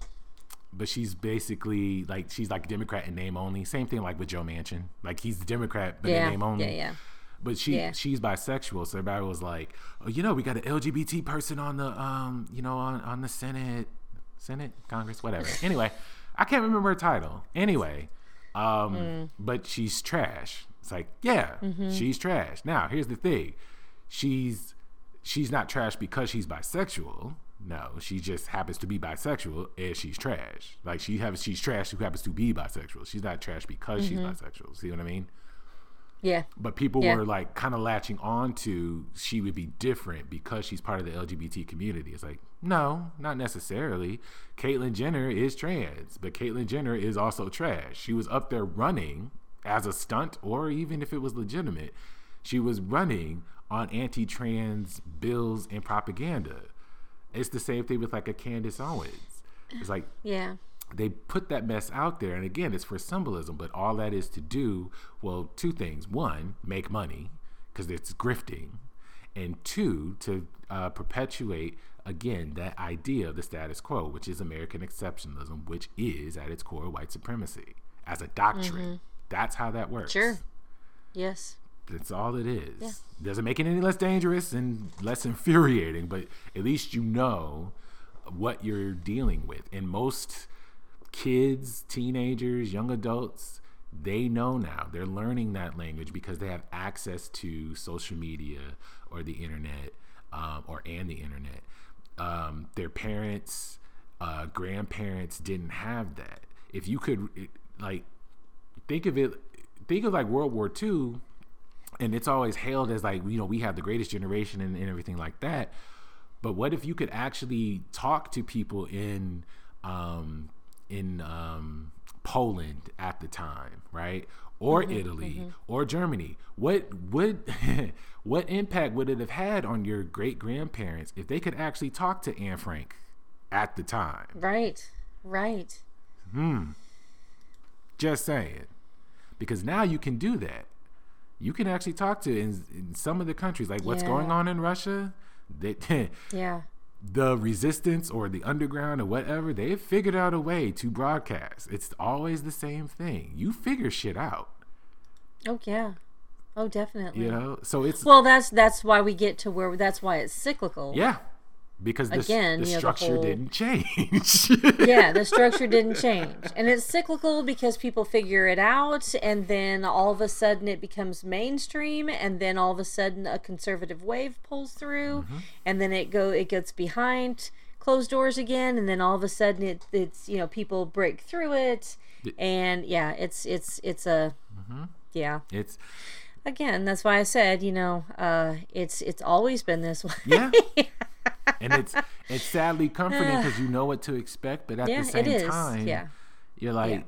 but she's basically like she's like Democrat in name only. Same thing like with Joe Manchin. Like he's a Democrat but yeah, in name only. Yeah, yeah. But she yeah. she's bisexual, so everybody was like, "Oh, you know, we got an LGBT person on the um, you know, on on the Senate, Senate, Congress, whatever." anyway, I can't remember her title. Anyway, um, mm. but she's trash. It's like, yeah, mm-hmm. she's trash. Now, here's the thing: she's she's not trash because she's bisexual. No, she just happens to be bisexual and she's trash. Like she has she's trash who happens to be bisexual. She's not trash because mm-hmm. she's bisexual. See what I mean? Yeah. But people yeah. were like kind of latching on to she would be different because she's part of the LGBT community. It's like, no, not necessarily. Caitlyn Jenner is trans, but Caitlyn Jenner is also trash. She was up there running as a stunt, or even if it was legitimate, she was running on anti trans bills and propaganda. It's the same thing with like a Candace Owens. It's like yeah, they put that mess out there, and again, it's for symbolism. But all that is to do well, two things: one, make money because it's grifting, and two, to uh, perpetuate again that idea of the status quo, which is American exceptionalism, which is at its core white supremacy. as a doctrine. That's how that works. Sure. Yes. That's all it is. Yeah. Doesn't make it any less dangerous and less infuriating, but at least you know what you're dealing with. And most kids, teenagers, young adults, they know now. They're learning that language because they have access to social media or the internet, um, or and the internet. Um, their parents, uh, grandparents didn't have that. If you could, like, think of it, think of like World War II, and it's always hailed as like you know we have the greatest generation and, and everything like that. But what if you could actually talk to people in um, in um, Poland at the time, right? Or Italy or Germany. What would what impact would it have had on your great grandparents if they could actually talk to Anne Frank at the time? Right. Right. Hmm. Just saying. Because now you can do that. You can actually talk to in, in some of the countries, like what's Yeah. going on in Russia. They, Yeah. the resistance or the underground or whatever, they've figured out a way to broadcast. It's always the same thing. You figure shit out, Oh yeah. Oh definitely. you know? So it's, Well, that's that's why we get to where that's why it's cyclical. yeah, because the, Again, the you know, the structure whole- didn't change. yeah, the structure didn't change. And it's cyclical because people figure it out and then all of a sudden it becomes mainstream and then all of a sudden a conservative wave pulls through Mm-hmm. and then it go it gets behind closed doors again and then all of a sudden it it's you know people break through it and yeah, it's it's it's a Mm-hmm. yeah. It's, Again, that's why I said, you know, uh it's it's always been this way. yeah. and it's, it's sadly comforting because you know what to expect, but at Yeah, the same is. time, Yeah. you're like,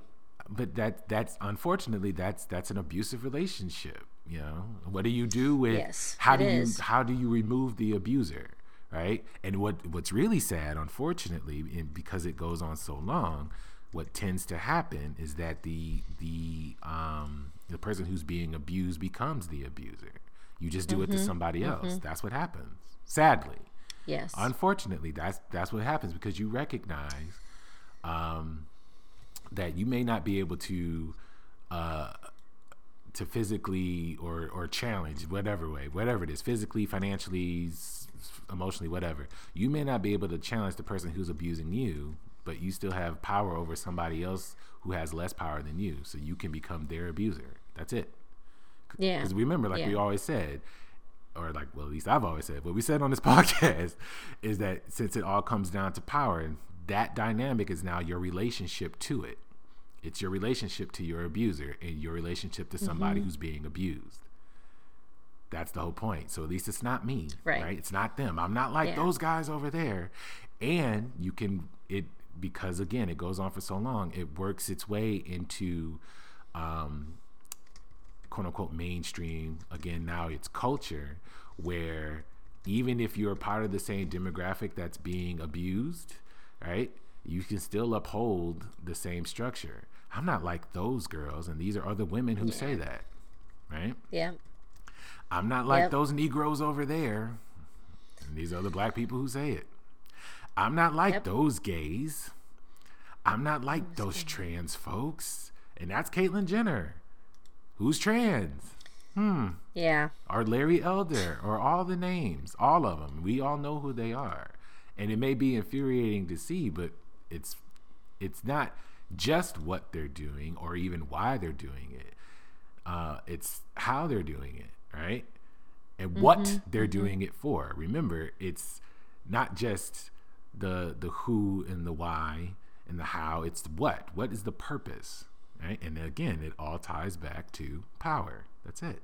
but that that's unfortunately that's that's an abusive relationship. You know, what do you do with Yes, how it do you how do you remove the abuser, right? And what what's really sad, unfortunately, and because it goes on so long, what tends to happen is that the the um the person who's being abused becomes the abuser. You just do it Mm-hmm. to somebody else. That's what happens. Sadly. Yes. Unfortunately, that's that's what happens because you recognize um, that you may not be able to uh, to physically or or challenge whatever way, whatever it is, physically, financially, emotionally, whatever. You may not be able to challenge the person who's abusing you, but you still have power over somebody else who has less power than you, so you can become their abuser. That's it. yeah. Because remember, like we always said, or like, well, at least I've always said, what we said on this podcast is that since it all comes down to power, and that dynamic is now your relationship to it. It's your relationship to your abuser and your relationship to somebody Mm-hmm. who's being abused. That's the whole point. So at least it's not me, Right. right? It's not them. I'm not like Yeah. those guys over there. And you can it because again, it goes on for so long. It works its way into um, quote unquote mainstream again now it's culture where even if you're part of the same demographic that's being abused right you can still uphold the same structure. I'm not like those girls and these are other women who say that right? Yeah. i'm not like Yep. those negroes over there and these are the black people who say it. I'm not like Yep. those gays. I'm not like those trans folks and that's caitlyn jenner who's trans Hmm. Yeah. or Larry Elder or all the names, all of them. We all know who they are. And it may be infuriating to see, but it's it's not just what they're doing or even why they're doing it. Uh, it's how they're doing it, right? And what they're doing it for. Remember, it's not just the the who and the why and the how. It's the what. What is the purpose, right? And again, it all ties back to power. That's it.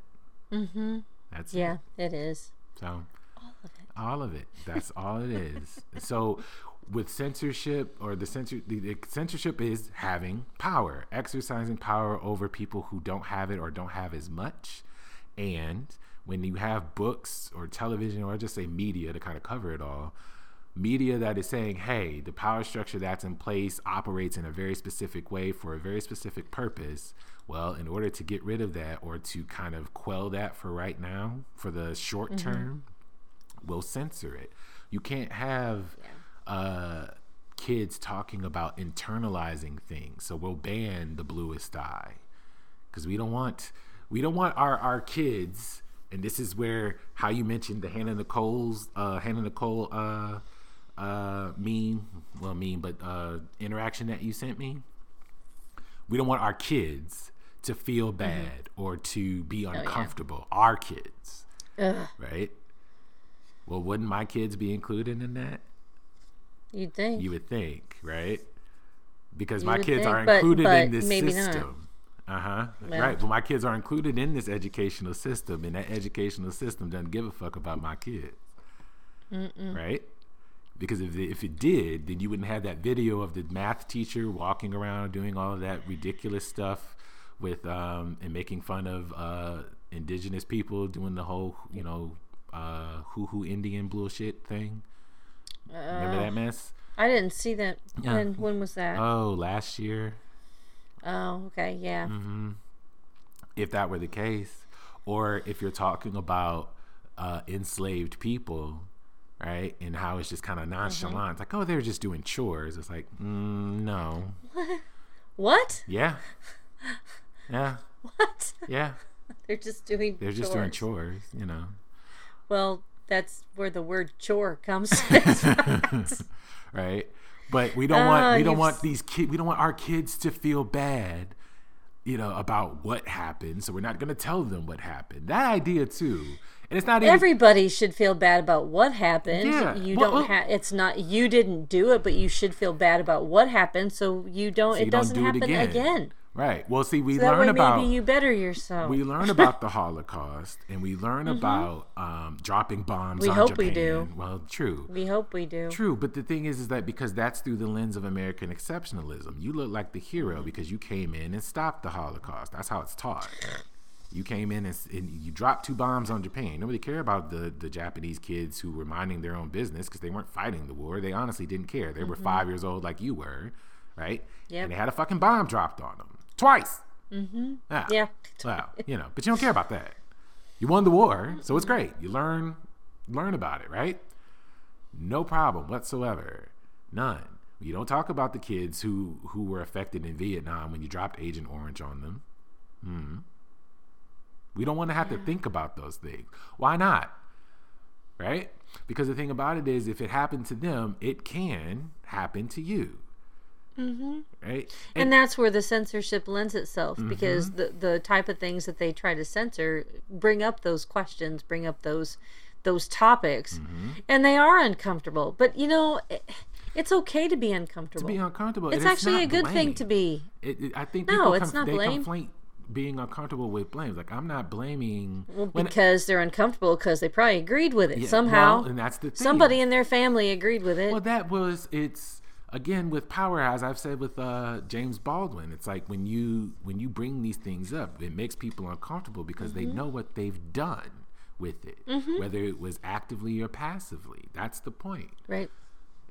Mm-hmm. That's Yeah, it. it is. So All of it. all of it. That's all it is. so with censorship or the censor the, the censorship is having power, exercising power over people who don't have it or don't have as much. And when you have books or television or just say media to kind of cover it all, media that is saying, hey, the power structure that's in place operates in a very specific way for a very specific purpose. Well, in order to get rid of that or to kind of quell that for right now, for the short term, we'll censor it. You can't have uh, kids talking about internalizing things. So we'll ban the bluest eye because we don't want we don't want our our kids. And this is where how you mentioned the Hannah Nicole's uh, Hannah Nicole uh, uh, meme, well meme, but uh, interaction that you sent me. We don't want our kids to feel bad or to be uncomfortable. Our kids, Ugh, right? Well, wouldn't my kids be included in that? you'd think. You would think, right? Because You my kids think, are included but in this system. Uh huh. Well. Right. Well, my kids are included in this educational system, and that educational system doesn't give a fuck about my kids. Right? Because if it, if it did, then you wouldn't have that video of the math teacher walking around doing all of that ridiculous stuff with um, and making fun of uh, indigenous people doing the whole you know uh, hoo hoo Indian bullshit thing. Remember that mess? I didn't see that. Yeah. When when was that? Oh, last year. oh, okay, yeah. Mm-hmm. if that were the case, or if you're talking about uh, enslaved people, right, and how it's just kind of nonchalant, it's like, oh, they're just doing chores. It's like, mm, no, What? yeah, yeah, What? yeah, They're just doing. they're just doing chores, you know. Well, that's where the word chore comes. From. Right? But we don't Oh, want we don't want these kids we don't want our kids to feel bad, you know, about what happened. So we're not going to tell them what happened. That idea too, and it's not even Everybody should feel bad about what happened. Yeah, You well, don't well- have. It's not you didn't do it, but you should feel bad about what happened, so you don't. you it don't doesn't do it again. again. right. Well, see, we That learn about maybe you better yourself. we learn about the Holocaust, and we learn about um, dropping bombs. Mm-hmm. We hope we do. Well, true. we hope we do. True, but the thing is, is that because that's through the lens of American exceptionalism, you look like the hero because you came in and stopped the Holocaust. That's how it's taught. You came in and, and you dropped two bombs on Japan. Nobody cared about the, the Japanese kids who were minding their own business because they weren't fighting the war. They honestly didn't care. They were five years old like you were, right? Mm-hmm. And they had a fucking bomb dropped on them twice. Mm-hmm. Yeah. Well, you know, but you don't care about that. You won the war, so it's great. You learn learn about it, right? No problem whatsoever. None. You don't talk about the kids who who were affected in Vietnam when you dropped Agent Orange on them. Hmm. We don't want to have to think about those things. Why not? Right? Because the thing about it is, if it happened to them, it can happen to you. Mm-hmm. Right? and that's where the censorship lends itself Mm-hmm. because the the type of things that they try to censor bring up those questions bring up those those topics Mm-hmm. and they are uncomfortable but you know it, it's okay to be uncomfortable To be uncomfortable. it's and actually a good thing to be It, it- I think No, it's conf- not they blame. conflate being uncomfortable with blame. Like I'm not blaming well, because they're uncomfortable because they probably agreed with it yeah, somehow well, and that's the thing. somebody in their family agreed with it Well, that was it's again with power as I've said with uh, James Baldwin. It's like when you when you bring these things up, it makes people uncomfortable because Mm-hmm. they know what they've done with it, whether it was actively or passively. That's the point. right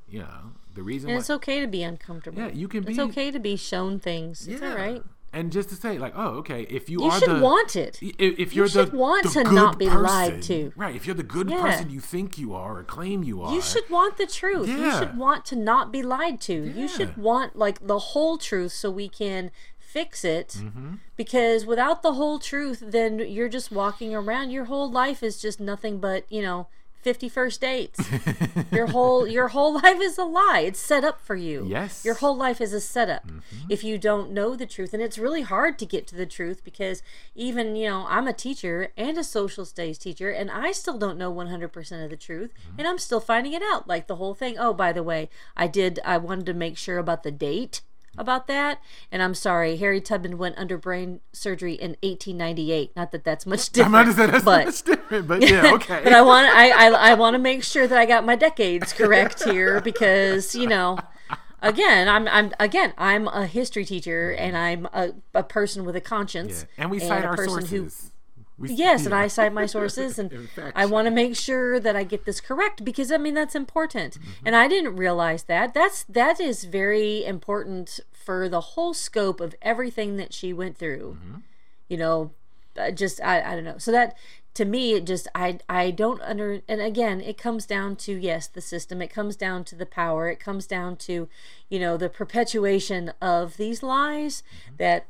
You know, the reason and why it's okay to be uncomfortable Yeah, you can be it's be- okay to be shown things it's all right And just to say, like, oh, okay, if you, you are should the want it If, if you're you should the, want the to not be lied to. right? If you're the good Yeah. person you think you are or claim you are, You should want the truth. You should want to not be lied to. You should want like the whole truth so we can fix it. Mm-hmm. Because without the whole truth, then you're just walking around. Your whole life is just nothing but, you know, 50 first dates. your whole your whole life is a lie. It's set up for you. Yes. Mm-hmm. Your whole life is a setup. If you don't know the truth, and it's really hard to get to the truth because even, you know, I'm a teacher and a social studies teacher and I still don't know 100% of the truth Mm-hmm. and I'm still finding it out. Like the whole thing. Oh, by the way, I did I wanted to make sure about the date about that and I'm sorry, Harry Tubman went under brain surgery in 1898. Not that that's much different. I'm not that's but much different, but yeah, okay. but I want I, I I want to make sure that I got my decades correct here because you know, again I'm I'm again I'm a history teacher and I'm a, a person with a conscience yeah. And we cite a our person who- sources. We, Yes, and yeah. I cite my sources, and I want to make sure that I get this correct because I mean that's important, Mm-hmm. and I didn't realize that. That's that is very important for the whole scope of everything that she went through. Mm-hmm. You know, just I I don't know. So that to me it just i i don't under and again it comes down to yes the system it comes down to the power it comes down to you know the perpetuation of these lies mm-hmm. that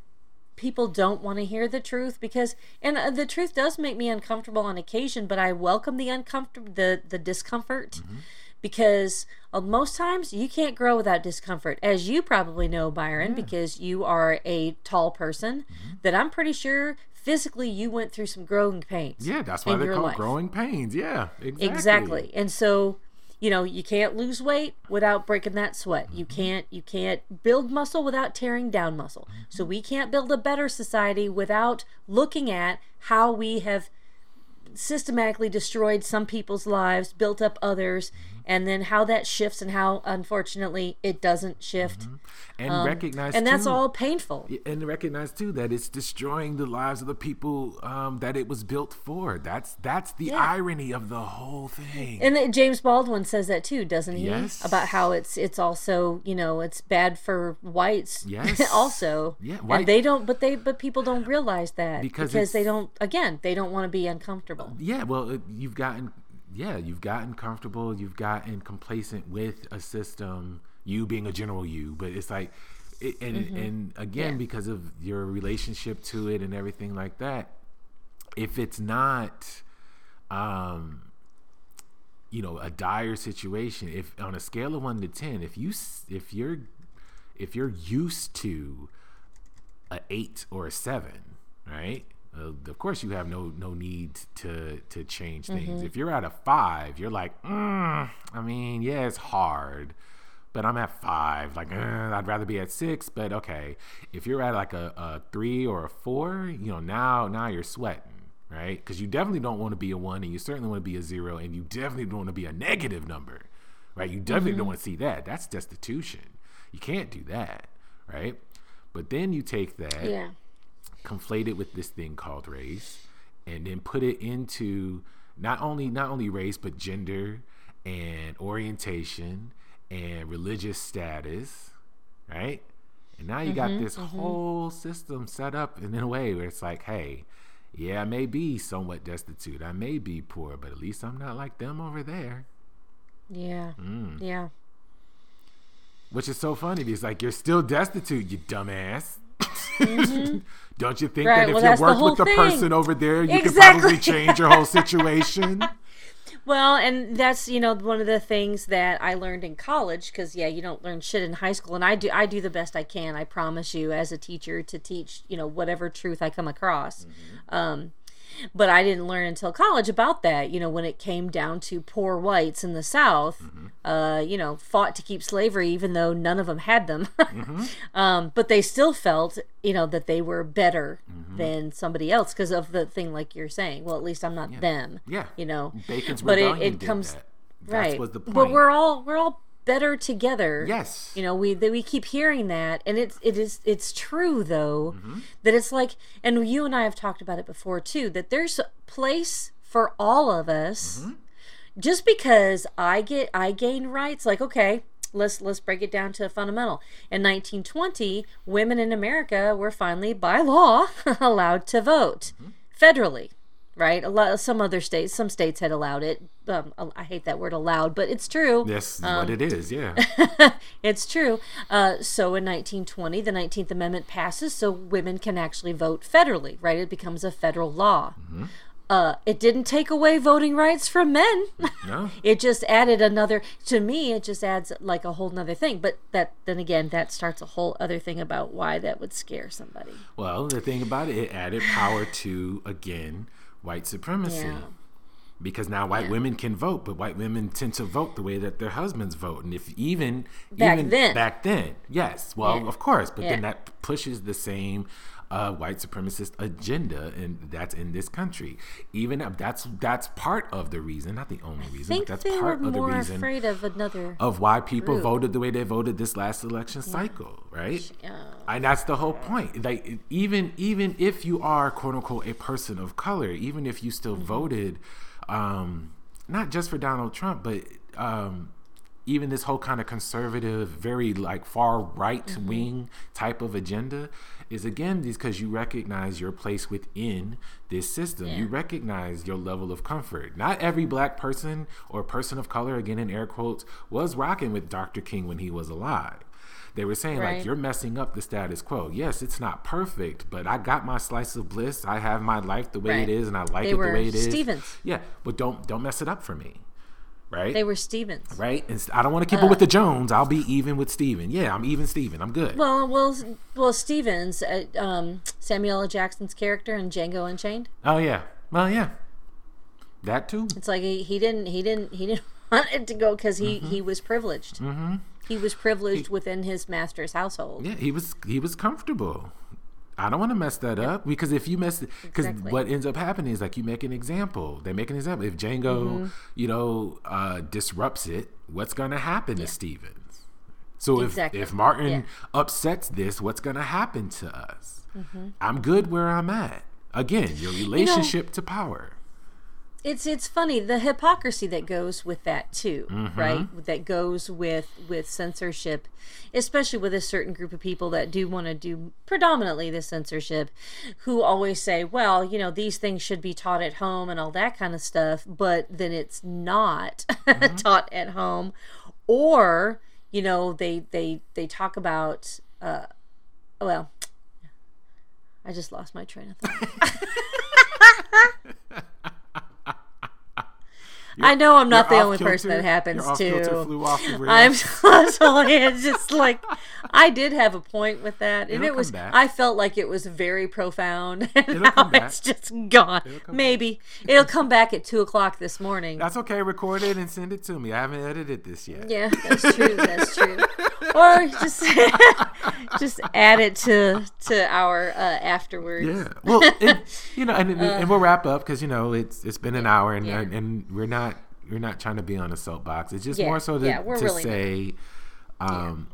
people don't want to hear the truth because and uh, the truth does make me uncomfortable on occasion but i welcome the uncomfortable the the discomfort mm-hmm. because uh, most times you can't grow without discomfort as you probably know byron yeah. because you are a tall person mm-hmm. that i'm pretty sure physically you went through some growing pains. Yeah, that's why they call life. growing pains. Yeah, exactly. Exactly. And so, you know, you can't lose weight without breaking that sweat. Mm-hmm. You can't you can't build muscle without tearing down muscle. Mm-hmm. So we can't build a better society without looking at how we have systematically destroyed some people's lives, built up others, mm-hmm and then how that shifts and how unfortunately it doesn't shift. Mm-hmm. and um, recognize and that's all painful. And recognize too that it's destroying the lives of the people um, that it was built for. That's that's the yeah. irony of the whole thing. And james baldwin says that too doesn't he? Yes. about how it's it's also you know it's bad for whites yes. also. Yeah white, and they don't but they but people don't realize that because, because they don't again they don't want to be uncomfortable. Yeah well you've gotten yeah, you've gotten comfortable, you've gotten complacent with a system, you being a general you, but it's like it, and mm-hmm. and again yeah. because of your relationship to it and everything like that, if it's not um you know, a dire situation, if on a scale of 1 to 10, if you if you're if you're used to a 8 or a 7, right? Uh, of course you have no no need to to change things. Mm-hmm. If you're at a five, you're like, mm, I mean, yeah, it's hard, but I'm at five. Like, uh, I'd rather be at six, but okay. If you're at like a, a three or a four, you know, now now you're sweating, right? Because you definitely don't want to be a one, and you certainly want to be a zero, and you definitely don't want to be a negative number, right? You definitely mm-hmm. don't want to see that. That's destitution. You can't do that, right? But then you take that. Yeah conflate it with this thing called race and then put it into not only not only race but gender and orientation and religious status right? And now you mm-hmm, got this mm-hmm. whole system set up in a way where it's like hey yeah i may be somewhat destitute. I may be poor but at least i'm not like them over there. Yeah mm. yeah. Which is so funny because like you're still destitute you dumbass Mm-hmm. Don't you think right, that if well, you work with the thing. person over there, you exactly. could probably change your whole situation? Well, and that's you know one of the things that I learned in college because yeah, you don't learn shit in high school, and I do I do the best I can. I promise you, as a teacher, to teach you know whatever truth I come across. Mm-hmm. Um, but I didn't learn until college about that. You know, when it came down to poor whites in the South, mm-hmm. uh, you know, fought to keep slavery, even though none of them had them. mm-hmm. um, but they still felt, you know, that they were better mm-hmm. than somebody else because of the thing, like you're saying. Well, at least I'm not yeah. them. Yeah. You know, Bacon's but it, it comes that. right. Was the point. But we're all we're all better together. Yes. You know, we we keep hearing that and it's it is it's true though mm-hmm. that it's like and you and I have talked about it before too that there's a place for all of us. Mm-hmm. Just because I get I gain rights like okay, let's let's break it down to a fundamental. In 1920, women in America were finally by law allowed to vote mm-hmm. federally right? A lot, some other states, some states had allowed it. Um, I hate that word allowed, but it's true. Yes, um, what it is, yeah. it's true. Uh, so in 1920, the 19th Amendment passes, so women can actually vote federally, right? It becomes a federal law. Mm-hmm. Uh, it didn't take away voting rights from men. No. it just added another. To me, it just adds like a whole nother thing. But that then again, that starts a whole other thing about why that would scare somebody. Well, the thing about it, it added power to again white supremacy. Yeah. Because now white yeah. women can vote, but white women tend to vote the way that their husbands vote, and if even back even then, back then, yes, well, yeah. of course, but then that pushes the same uh, white supremacist agenda, and that's in this country. Even uh, that's that's part of the reason, not the only reason, but that's part of the reason. Afraid of another of why people group. voted the way they voted this last election cycle, right? Yeah. And that's the whole point. Like even even if you are quote unquote a person of color, even if you still mm-hmm. voted, um, not just for Donald Trump, but um, even this whole kind of conservative, very like far right wing type of agenda is again because you recognize your place within this system. You recognize your level of comfort. Not every black person or person of color, again in air quotes, was rocking with Dr. King when he was alive. They were saying Right. like you're messing up the status quo. Yes, it's not perfect, but I got my slice of bliss. I have my life the way Right. it is, and I like They it the way it is. Stevens. Yeah, but don't don't mess it up for me, right? They were Stevens. right? And I don't want to keep it with the Jones. I'll be even with Steven. Yeah, I'm even Steven. I'm good. Well, well, well. Stevens, uh, um, Samuel L. Jackson's character in Django Unchained. oh yeah. Well yeah. That too. It's like he, he didn't he didn't he didn't want it to go because he Mm-hmm. he was privileged. Mm-hmm. He was privileged within his master's household. Yeah, he was he was comfortable. I don't want to mess that up because if you mess because Exactly. what ends up happening is like you make an example. They make an example. If Django, Mm-hmm. you know, uh, disrupts it, what's gonna happen to Stevens? So if Exactly. if Martin Yeah. upsets this, what's gonna happen to us? Mm-hmm. I'm good where I'm at. Again, your relationship to power. It's it's funny the hypocrisy that goes with that too Mm-hmm. right that goes with with censorship especially with a certain group of people that do want to do predominantly the censorship who always say well you know these things should be taught at home and all that kind of stuff but then it's not Mm-hmm. taught at home or you know they they they talk about uh well i just lost my train of thought I know I'm not the only off person that happens to. kilter flew off the rails. I'm. It's just like I did have a point with that, and It'll it was. back. I felt like it was very profound, and It'll now come back. it's just gone. come Maybe it'll come back at two o'clock this morning. That's okay. Record it and send it to me. I haven't edited this yet. yeah, that's true. That's true. Or just just add it to to our uh, afterwards. Yeah. Well, it, you know, and, and, and we'll wrap up because you know it's it's been an hour and Uh, yeah. and, and we're not we're not trying to be on a soapbox. It's just Yeah, more so to, yeah, to really say, um,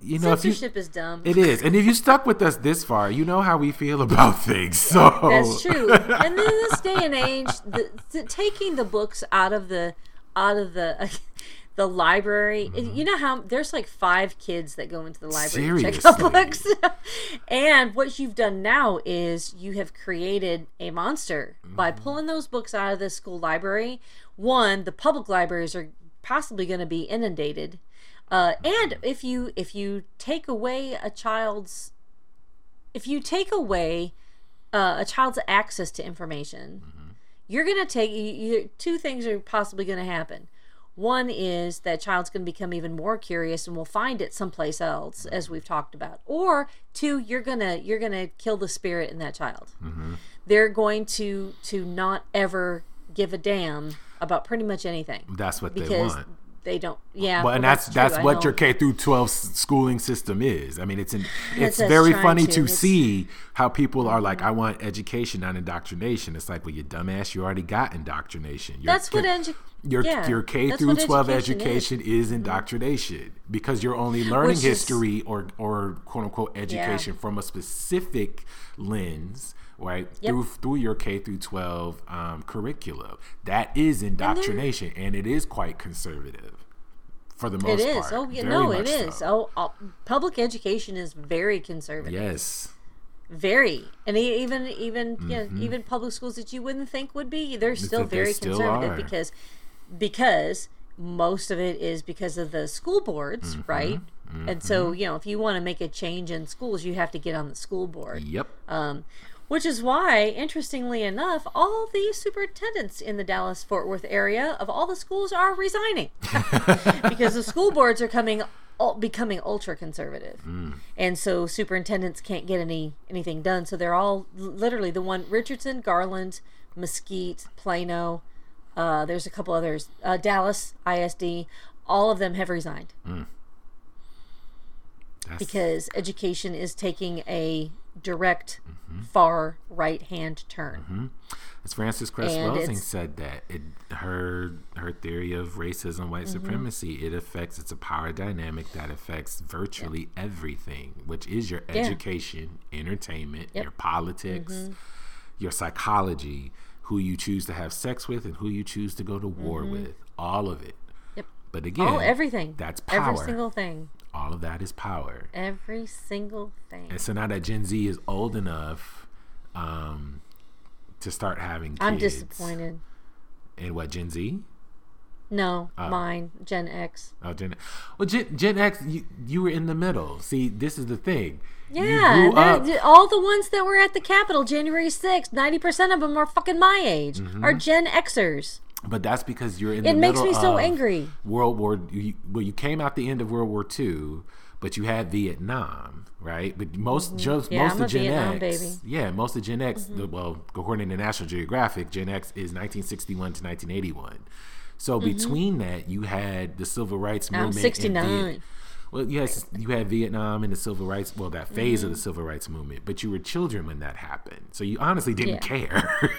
you know, if you, Censorship is dumb. it is, and if you stuck with us this far, you know how we feel about things. So That's true. And in this day and age, the, the, taking the books out of the out of the the library, Mm-hmm. you know how there's like five kids that go into the library to check out books. and what you've done now is you have created a monster by Mm-hmm. pulling those books out of the school library. One, the public libraries are possibly going to be inundated. Uh, and if you if you take away a child's if you take away uh, a child's access to information, you're going to take you, you, two things are possibly going to happen. One is that child's going to become even more curious and will find it someplace else, as we've talked about. Or two, you're gonna you're gonna kill the spirit in that child. Mm-hmm. They're going to to not ever give a damn about pretty much anything that's what they want. they don't. Yeah, Well, and well, that's that's, true, what your K through 12 s- schooling system is. I mean, it's in, it's very funny to. to, see how people are like, mm-hmm. I want education, not indoctrination. It's like, well, you dumbass, you already got indoctrination. Your That's what K- edu- your yeah, your K through 12 education education, is. Mm-hmm. is. indoctrination because you're only learning is- history or or quote unquote education from a specific lens. Right Yep. through through your K through twelve um, curriculum, that is indoctrination, and it is quite conservative for the most It is. part. Oh, yeah, no, it is so. Oh, uh, public education is very conservative. Yes. Very, and even even yeah, Mm-hmm. even public schools that you wouldn't think would be, they're still they very still conservative are. because because most of it is because of the school boards, Mm-hmm. right? And so you know, if you want to make a change in schools, you have to get on the school board. Yep. Um, which is why, interestingly enough, all the superintendents in the Dallas Fort Worth area of all the schools are resigning because the school boards are coming becoming ultra conservative, and so superintendents can't get any anything done. So they're all literally the one Richardson, Garland, Mesquite, Plano. Uh, there's a couple others. Uh, Dallas ISD. All of them have resigned That's, because education is taking a direct far right hand turn. as Frances Cress Welsing said that it her her theory of racism, white Mm-hmm. supremacy, it affects it's a power dynamic that affects virtually everything, which is your education, entertainment, Yep. Mm-hmm. your politics, your psychology, who you choose to have sex with and who you choose to go to war Mm-hmm. with, all of it. Yep. But again, All everything. that's power. Every single thing. all of that is power. Every single thing. And so now that Gen Z is old enough um, to start having kids. I'm disappointed. In what, Gen Z? No, mine, Gen X. Oh, Gen, X well, Gen, Gen X, you, you were in the middle. See, this is the thing. Yeah, up- all the ones that were at the Capitol January 6th, 90% of them are fucking my age, Mm-hmm. are Gen Xers. but that's because you're in It makes me so angry. World War, you, well, you came out the end of World War II, but you had Vietnam, right? But most, just, Mm-hmm. Yeah, most I'm of Gen Vietnam X, baby. Mm-hmm. yeah, most of Gen X, the, well, according to National Geographic, Gen X is 1961 to 1981. So between that, you had the civil rights Mm-hmm. I'm movement. and 69. Viet- well, yes, you had Vietnam and the civil rights, well, that phase Mm-hmm. of the civil rights movement, but you were children when that happened. So you honestly didn't Yeah. care.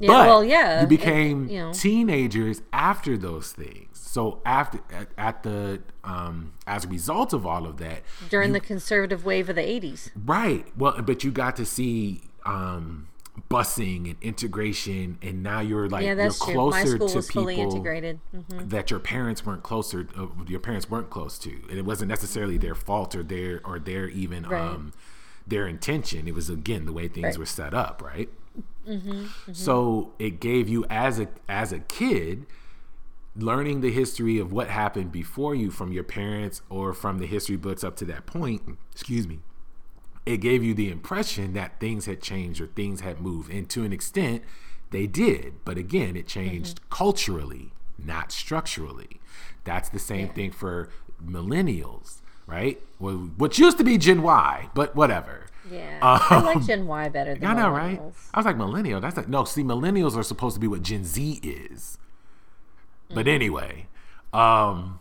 Yeah, but well, yeah, you it- became you know. teenagers after those things. So after at, at the um as a result of all of that, During the conservative wave of the 80s. right. Well, but you got to see um busing and integration and now you're like Yeah, that's you're true. My closer school to was fully people integrated. hmm that your parents weren't closer uh, your parents weren't close to and it wasn't necessarily their fault or their or their even Right. um their intention it was again the way things Right. were set up right Mm-hmm, so it gave you as a as a kid learning the history of what happened before you from your parents or from the history books up to that point excuse me it gave you the impression that things had changed or things had moved and to an extent they did but again it changed Mm-hmm. culturally not structurally that's the same thing for millennials right well what used to be gen y but whatever Yeah. I Um, like Gen Y better than I know, right? I was like millennial. That's like no. See, millennials are supposed to be what Gen Z is. But anyway, um,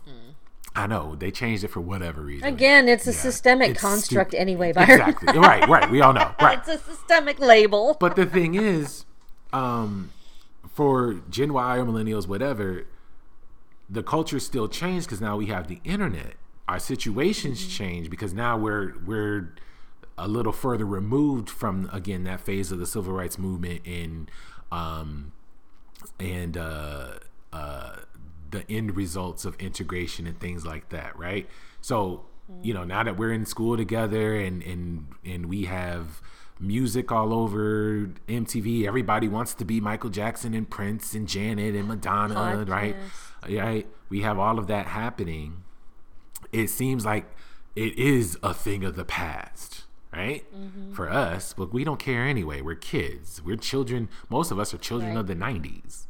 I know they changed it for whatever reason. Again, it's a Yeah. systemic It's construct stu- anyway, Byron. Exactly. right. Right. We all know. Right. it's a systemic label. But the thing is, um, for Gen Y or millennials, whatever, the culture still changed because now we have the internet. Our situations Mm-hmm. change because now we're we're a little further removed from again that phase of the civil rights movement and um and uh uh the end results of integration and things like that, right? So, you know, now that we're in school together and and and we have music all over MTV, everybody wants to be Michael Jackson and Prince and Janet and Madonna, right? Right? We have all of that happening. It seems like it is a thing of the past, right? Mm-hmm. For us, but we don't care anyway. We're kids. We're children. Most of us are children Right. of the 90s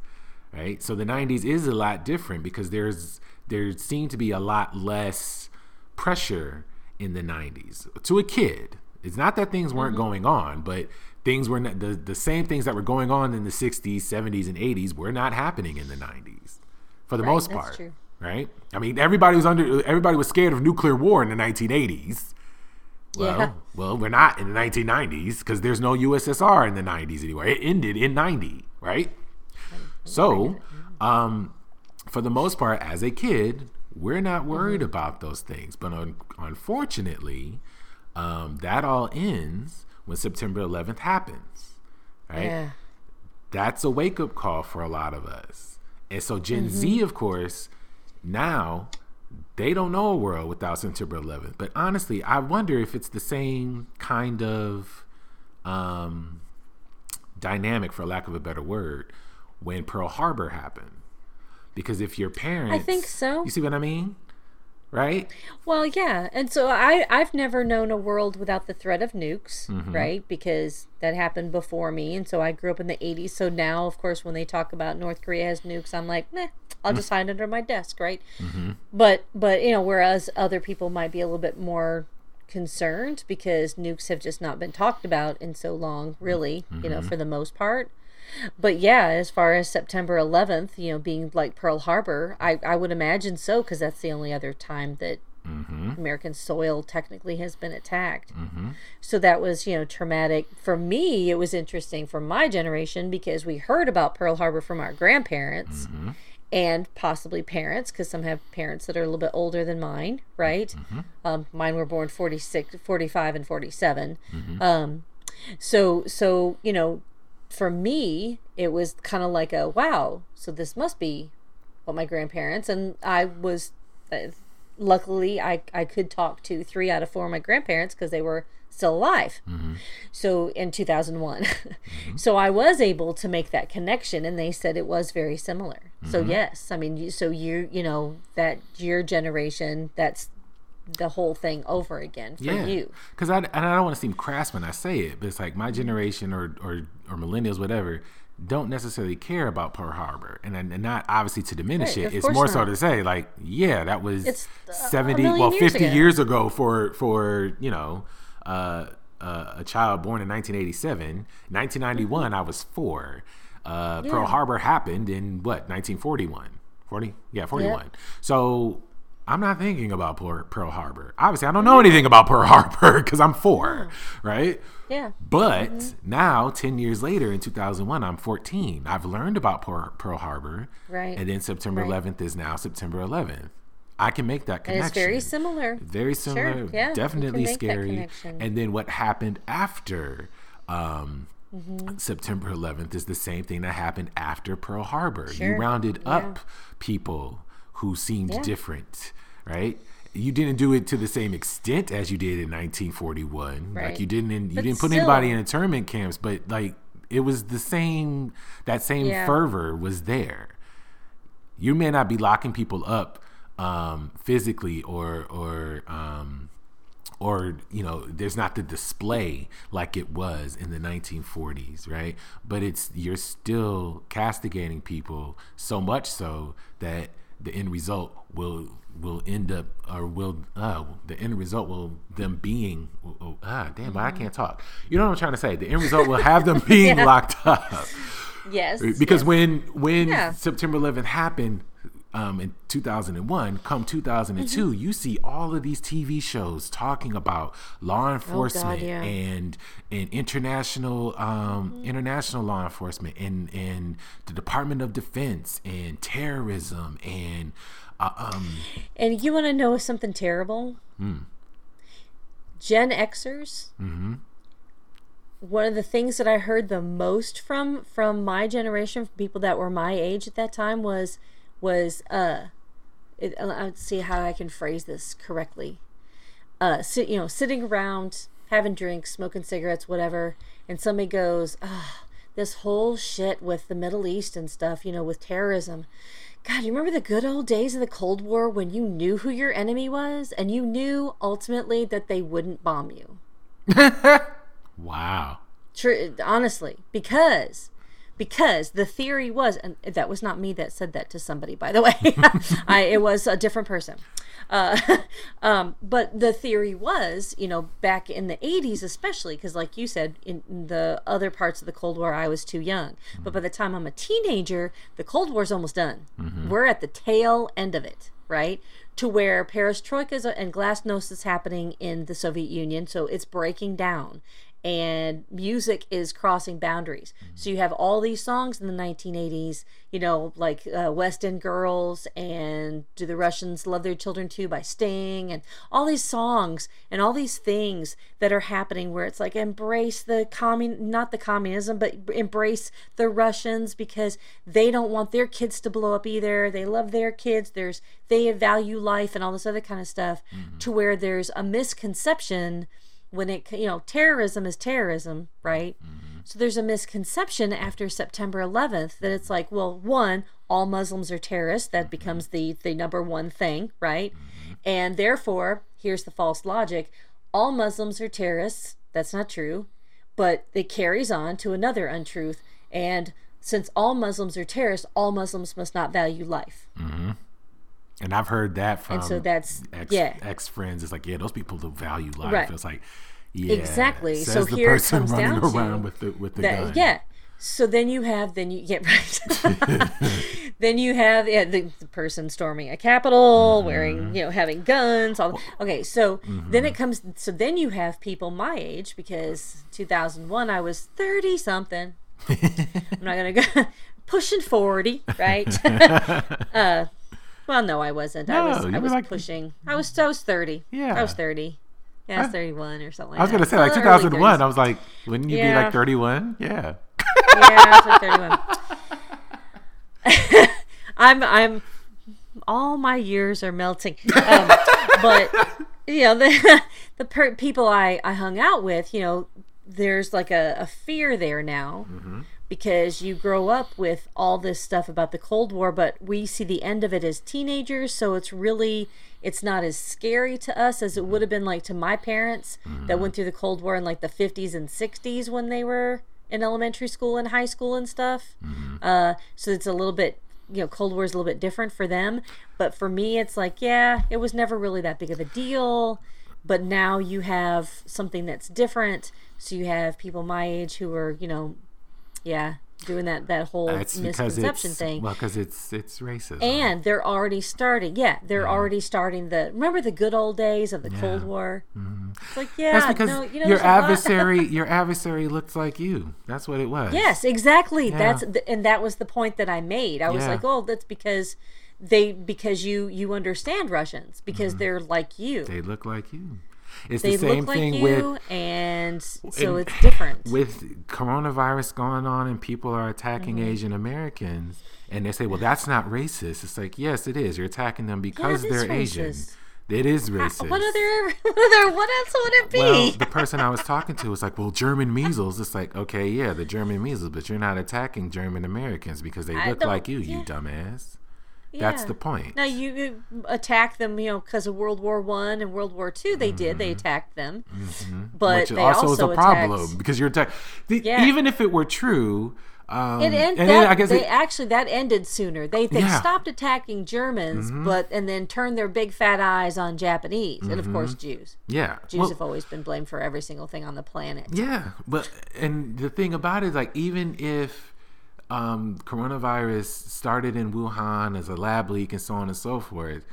right? So the '90s is a lot different because there's there seemed to be a lot less pressure in the '90s to a kid. It's not that things weren't mm-hmm. going on, but things were not the the same things that were going on in the '60s, '70s, and '80s were not happening in the '90s for the Right, most that's part. true. Right? I mean, everybody was under. Everybody was scared of nuclear war in the 1980s. Well, Yeah. well, we're not in the 1990s because there's no USSR in the 90s anyway. It ended in 90, right? So, um, for the most part, as a kid, we're not worried Mm-hmm. about those things. But un- unfortunately, um, that all ends when September 11th happens, right? Yeah. That's a wake up call for a lot of us. And so, Gen Z, Mm-hmm. of course, now they don't know a world without September 11th. But honestly, I wonder if it's the same kind of um, dynamic, for lack of a better word, when Pearl Harbor happened. Because if your parents, I think so. You see what I mean, right? Well, yeah, and so I I've never known a world without the threat of nukes, Mm-hmm. right? Because that happened before me, and so I grew up in the '80s. So now, of course, when they talk about North Korea has nukes, I'm like, meh, I'll Mm. just hide under my desk, right? Mm-hmm. But but you know, whereas other people might be a little bit more concerned because nukes have just not been talked about in so long, really, you Mm-hmm. know, for the most part. But yeah, as far as September 11th, you know, being like Pearl Harbor, I, I would imagine so because that's the only other time that mm-hmm. American soil technically has been attacked. Mm-hmm. So that was, you know, traumatic. For me, it was interesting for my generation because we heard about Pearl Harbor from our grandparents mm-hmm. and possibly parents because some have parents that are a little bit older than mine, right? Um, mine were born 46, 45 and 47. Um, so, so, you know, for me, it was kind of like a wow. So this must be what my grandparents, and I was uh, luckily I I could talk to three out of four of my grandparents because they were still alive. Mm-hmm. So in 2001, so I was able to make that connection, and they said it was very similar. So Mm-hmm. yes, I mean, so you you know that your generation, that's the whole thing over again for you. Because I, and I don't want to seem crass when I say it, but it's like my generation or, or, or millennials, whatever, don't necessarily care about Pearl Harbor. And, and not obviously to diminish Right, it. it's more so to say, like, yeah, that was It's, uh, a 70, million well, years 50 ago. years ago for, for you know, uh, uh, a child born in 1987. 1991, Mm-hmm. I was four. Uh, Pearl Harbor happened in what, 1941? 40? Yeah, 41. So I'm not thinking about Pearl, Pearl Harbor. Obviously, I don't know anything about Pearl Harbor because I'm four, right? Yeah. But now, 10 years later in 2001, I'm 14. I've learned about Pearl, Pearl Harbor. Right. And then September Right. 11th is now September 11th. I can make that And connection. it's very similar. Very similar. yeah, you definitely can make that scary. connection. And then what happened after um, Mm-hmm. September 11th is the same thing that happened after Pearl Harbor. You rounded Yeah. up people who seemed Yeah. different, right? You didn't do it to the same extent as you did in 1941. Like you didn't in, you But didn't put still- anybody in internment camps, but like it was the same that same Yeah. fervor was there you may not be locking people up um, physically or or um, or you know there's not the display like it was in the 1940s right but it's you're still castigating people so much so that the end result will will end up or will uh the end result will them being oh, ah damn I can't talk you know what I'm trying to say the end result will have them being Yeah. locked up Yes. because yes. when when Yeah. September 11th happened um, in 2001, come 2002, Mm-hmm. you see all of these TV shows talking about law enforcement Oh, yeah. and and international um, Mm-hmm. international law enforcement and and the Department of Defense and terrorism and uh, um, And you want to know something terrible? Hmm. Gen Xers. Mm-hmm. One of the things that I heard the most from from my generation, from people that were my age at that time, was was uh, it, uh, let's see how I can phrase this correctly. Uh, sit, you know, sitting around having drinks, smoking cigarettes, whatever, and somebody goes, ah, this whole shit with the Middle East and stuff, you know, with terrorism. God, you remember the good old days of the Cold War when you knew who your enemy was and you knew ultimately that they wouldn't bomb you? wow True, honestly, because because the theory was, and that was not me that said that to somebody, by the way. I it was a different person. Uh, um, but the theory was, you know, back in the 80s, especially because, like you said, in the other parts of the Cold War, I was too young. But by the time I'm a teenager, the Cold War's almost done. We're at the tail end of it, right? To where perestroika and glasnost is happening in the Soviet Union, so it's breaking down and music is crossing boundaries. So you have all these songs in the 1980s, you know, like uh, West End Girls and Do the Russians Love Their Children Too by Sting, and all these songs and all these things that are happening where it's like embrace the commun, not the communism, but embrace the Russians because they don't want their kids to blow up either. They love their kids. There's they value life and all this other kind of stuff. To where there's a misconception when it you know terrorism is terrorism right? Mm-hmm. So there's a misconception after september 11th that it's like well one all muslims are terrorists. That mm-hmm. becomes the the number one thing right? Mm-hmm. And therefore here's the false logic. All muslims are terrorists. That's not true. But it carries on to another untruth. And since all muslims are terrorists all muslims must not value life and I've heard that from so that's- ex, yeah. ex friends it's like yeah those people don't value life Right. it's like yeah Exactly. So the here person comes running down to around with the with the that gun yeah so then you have then you get right then you have yeah, the, the person storming a capitol Mm-hmm. wearing you know having guns all okay so then it comes so then you have people my age because 2001 i was 30 something i'm not gonna go pushing 40 right uh well no i wasn't. I was i was like- pushing. I was i was 30 Yeah. i was 30 yeah, I was 31 or something like I was gonna say like 2001 I was like wouldn't you be like 31 yeah. Yeah, I was like 31. I'm I'm all my years are melting. Um, but you know, the the per- people I I hung out with, you know, there's like a, a fear there now. Because you grow up with all this stuff about the Cold War, but we see the end of it as teenagers, so it's really it's not as scary to us as it mm-hmm. would have been like to my parents that mm-hmm. went through the Cold War in like the 50s and 60s when they were in elementary school and high school and stuff. Mm-hmm. Uh, so it's a little bit, you know, Cold War is a little bit different for them. But for me, it's like, yeah, it was never really that big of a deal. But now you have something that's different. So you have people my age who are, you know, yeah, doing that that whole That's misconception thing. well, because it's it's racism. And they're already starting. Yeah, they're already starting the. Remember the good old days of the Cold War? It's like, yeah, That's because no, you know, your there's a lot- adversary your adversary looks like you. That's what it was. Yes, exactly. That's the, and that was the point that I made. I was Yeah. like, oh, that's because they because you you understand Russians because Mm-hmm. they're like you. They look like you. It's They the same look like thing you, with and so and it's different. with coronavirus going on and people are attacking Mm-hmm. Asian Americans and they say, well, that's not racist. It's like, yes, it is. You're attacking them because is they're Asian. racist. It is racist. what other what other what else would it be? Well, the person I was talking to was like, "Well, German measles." It's like, okay, yeah, the German measles, but you're not attacking German Americans because they I look like you, you yeah. That's the point. Now you, you attack them, you know, because of World War One and World War Two. They did. They attacked them, but Mm-hmm. Which they also, also, is a problem attacked. because you're attack- the, Yeah. even if it were true. Um, It end, and that, I guess they it, actually that ended sooner. They they Yeah. Mm-hmm. stopped attacking Germans, but and then turned their big fat eyes on Japanese and of course Jews. yeah, Jews well, have always been blamed for every single thing on the planet. Yeah, but and the thing about it is like even if um, coronavirus started in Wuhan as a lab leak and so on and so forth,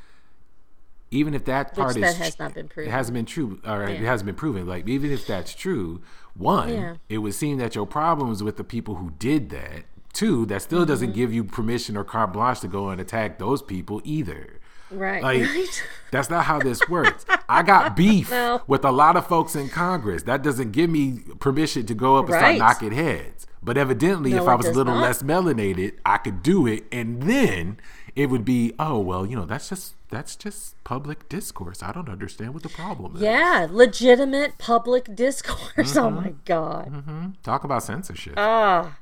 even if that part Which is that has not been proven, it hasn't been true or it hasn't been proven. Like even if that's true, one, Yeah. it would seem that your problems with the people who did that. Two, that still doesn't Mm-hmm. give you permission or carte blanche to go and attack those people either. Right. Like right. that's not how this works. I got beef No. with a lot of folks in Congress. That doesn't give me permission to go up and Right. start knocking heads. But evidently, No, if I was a little not. less melanated, I could do it, and then it would be, oh well, you know, that's just that's just public discourse. I don't understand what the problem is. Yeah, legitimate public discourse. Oh Mm-hmm. my god. Talk about censorship. Ah.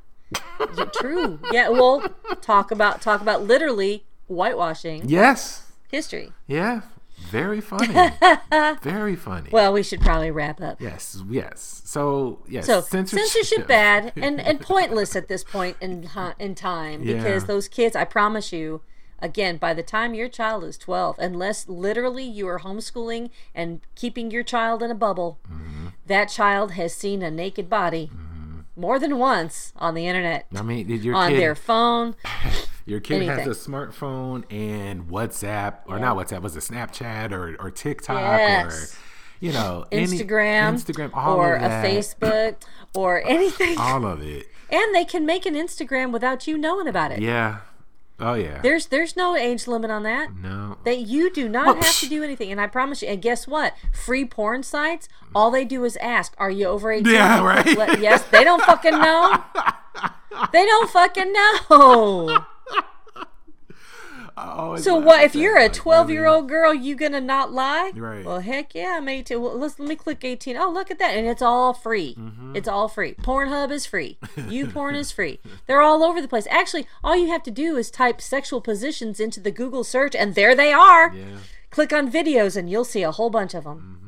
Yeah, True. Yeah, well, talk about talk about literally whitewashing yes. history. Yeah. Very funny. Very funny. Well, we should probably wrap up. yes. Yes. So yes. So censorship, bad and, and pointless at this point in in time because Yeah. those kids, I promise you, again, by the time your child is twelve, unless literally you are homeschooling and keeping your child in a bubble, Mm-hmm. that child has seen a naked body more than once on the internet, I mean, did your on kid their phone. Your kid Anything. has a smartphone and WhatsApp, or not WhatsApp, was it Snapchat or, or TikTok Yes. or, you know, any- Instagram, Instagram, all or a Facebook, or anything. all of it. And they can make an Instagram without you knowing about it. Yeah. Oh yeah. There's there's no age limit on that. no. That you do not Well, have to do anything. And I promise you, and guess what? Free porn sites, all they do is ask, Are you over 18? Yeah, right. Yes, they don't fucking know. They don't fucking know. So what if you're a 12 year old girl, you gonna not lie? Right. Well, heck yeah, I'm 18. Well, let's let me click 18. Oh, look at that, and it's all free. Mm-hmm. It's all free. Pornhub is free. YouPorn is free. They're all over the place. Actually, all you have to do is type sexual positions into the Google search, and there they are. Yeah. Click on videos, and you'll see a whole bunch of them.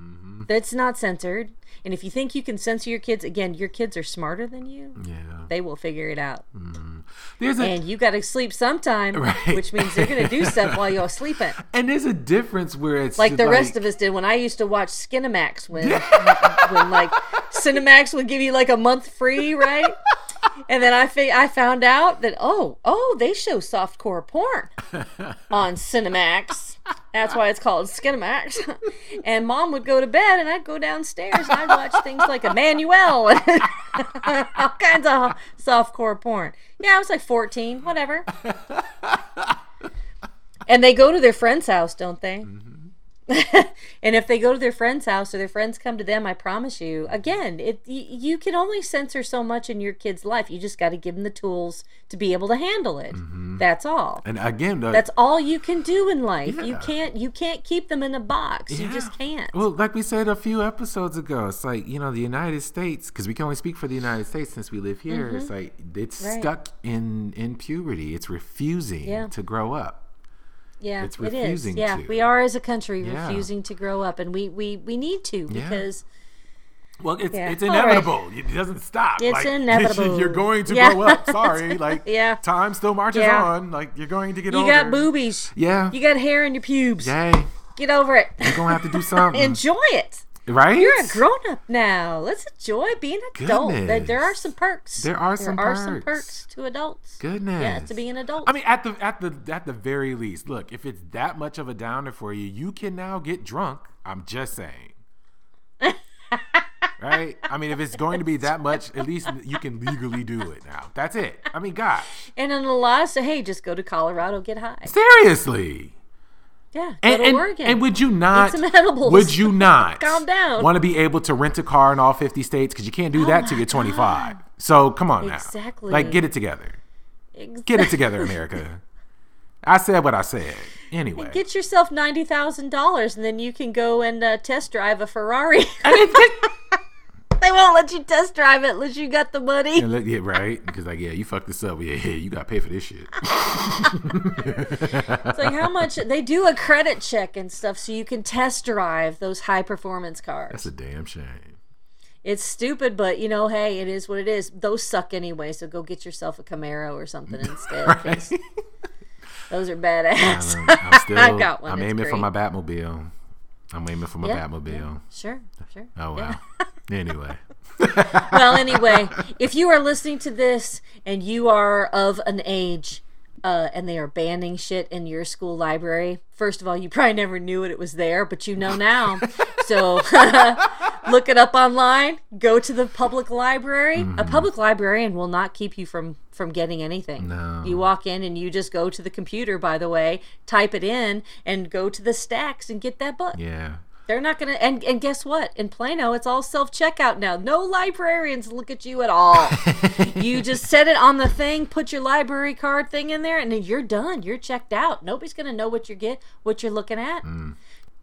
Mm-hmm. That's not censored. And if you think you can censor your kids, again, your kids are smarter than you. Yeah. They will figure it out. Mm-hmm. There's a And you got to sleep sometime, Right. which means they're going to do stuff while you're sleeping. and there's a difference where it's like the rest of us did when I used to watch Skinamax when when like Cinemax would give you like a month free, right? And then I fi- I found out that oh oh they show softcore porn on Cinemax. That's why it's called Skinamax. And mom would go to bed and I'd go downstairs and I'd watch things like Emmanuelle and all kinds of softcore porn. Yeah, I was like 14, whatever. And they go to their friend's house, don't they? Mm-hmm. and if they go to their friend's house or their friends come to them, I promise you, again, it you can only censor so much in your kid's life. You just got to give them the tools to be able to handle it. That's all. And again, the, That's all you can do in life. You can't you can't keep them in a box. You just can't. Well, like we said a few episodes ago, it's like you know the United States because we can only speak for the United States since we live here. It's like it's Mm-hmm. Right. stuck in in puberty. It's refusing Yeah. to grow up. Yeah, it's it is. Yeah, to. we are as a country Yeah. refusing to grow up, and we we we need to Yeah. because Well, it's Yeah. it's All right. inevitable. It doesn't stop. It's Like, inevitable. You're going to Yeah. grow up. Sorry, like Yeah. time still marches Yeah. on. Like you're going to get over. you older. got boobies, Yeah. you got hair in your pubes. Yay. Get over it. You're gonna have to do something. Enjoy it. Right? You're a grown up now. Let's enjoy being an adult. There, are some perks. There are some there are some perks. perks to adults. Goodness. Yeah, to be an adult. I mean, at the at the at the very least, look, if it's that much of a downer for you, you can now get drunk. I'm just saying. right? I mean, if it's going to be that much, at least you can legally do it now. That's it. I mean, gosh, and in a lot, say, hey, just go to Colorado, get high. seriously. Yeah, And, and, and would you not? Would you not? Calm down. Want to be able to rent a car in all 50 states because you can't do that till you're 25. So come on now. Oh Exactly. Like, get it together. Ex- Get it together, America. I said what I said. Anyway. Get yourself ninety thousand dollars, and then you can go and uh, test drive a Ferrari. I mean, they won't let you test drive it unless you got the money. Look, yeah, right? Because like, yeah, you fucked this up. Yeah, yeah, you got to pay for this shit. It's like how much they do a credit check and stuff, so you can test drive those high performance cars. That's a damn shame. It's stupid, but you know, hey, it is what it is. Those suck anyway, so go get yourself a Camaro or something instead. Right? Those are badass. I'm, I'm still. I got one. I'm aiming for my Batmobile. I'm aiming for my Yeah, Batmobile. Sure, sure. Oh wow. Anyway. well, anyway, if you are listening to this and you are of an age uh, and they are banning shit in your school library, first of all, you probably never knew it, it was there, but you know now. so look it up online. Go to the public library. A public librarian will not keep you from from getting anything. No. You walk in and you just go to the computer. By the way, type it in and go to the stacks and get that book. Yeah. They're not gonna and, and guess what? In Plano, it's all self checkout now. No librarians look at you at all. you just set it on the thing, put your library card thing in there, and then you're done. You're checked out. Nobody's gonna know what you get, what you're looking at.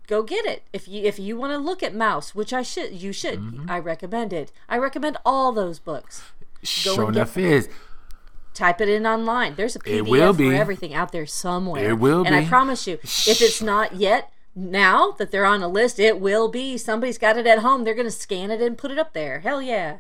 Go get it. If you if you want to look at Maus, which I should, you should. Mm-hmm. I recommend it. I recommend all those books. Sure enough is. Type it in online. There's a PDF It will be. for everything out there somewhere. It will and I promise you, if it's not yet, now that they're on a list, it will be. Somebody's got it at home. They're going to scan it and put it up there. Hell yeah.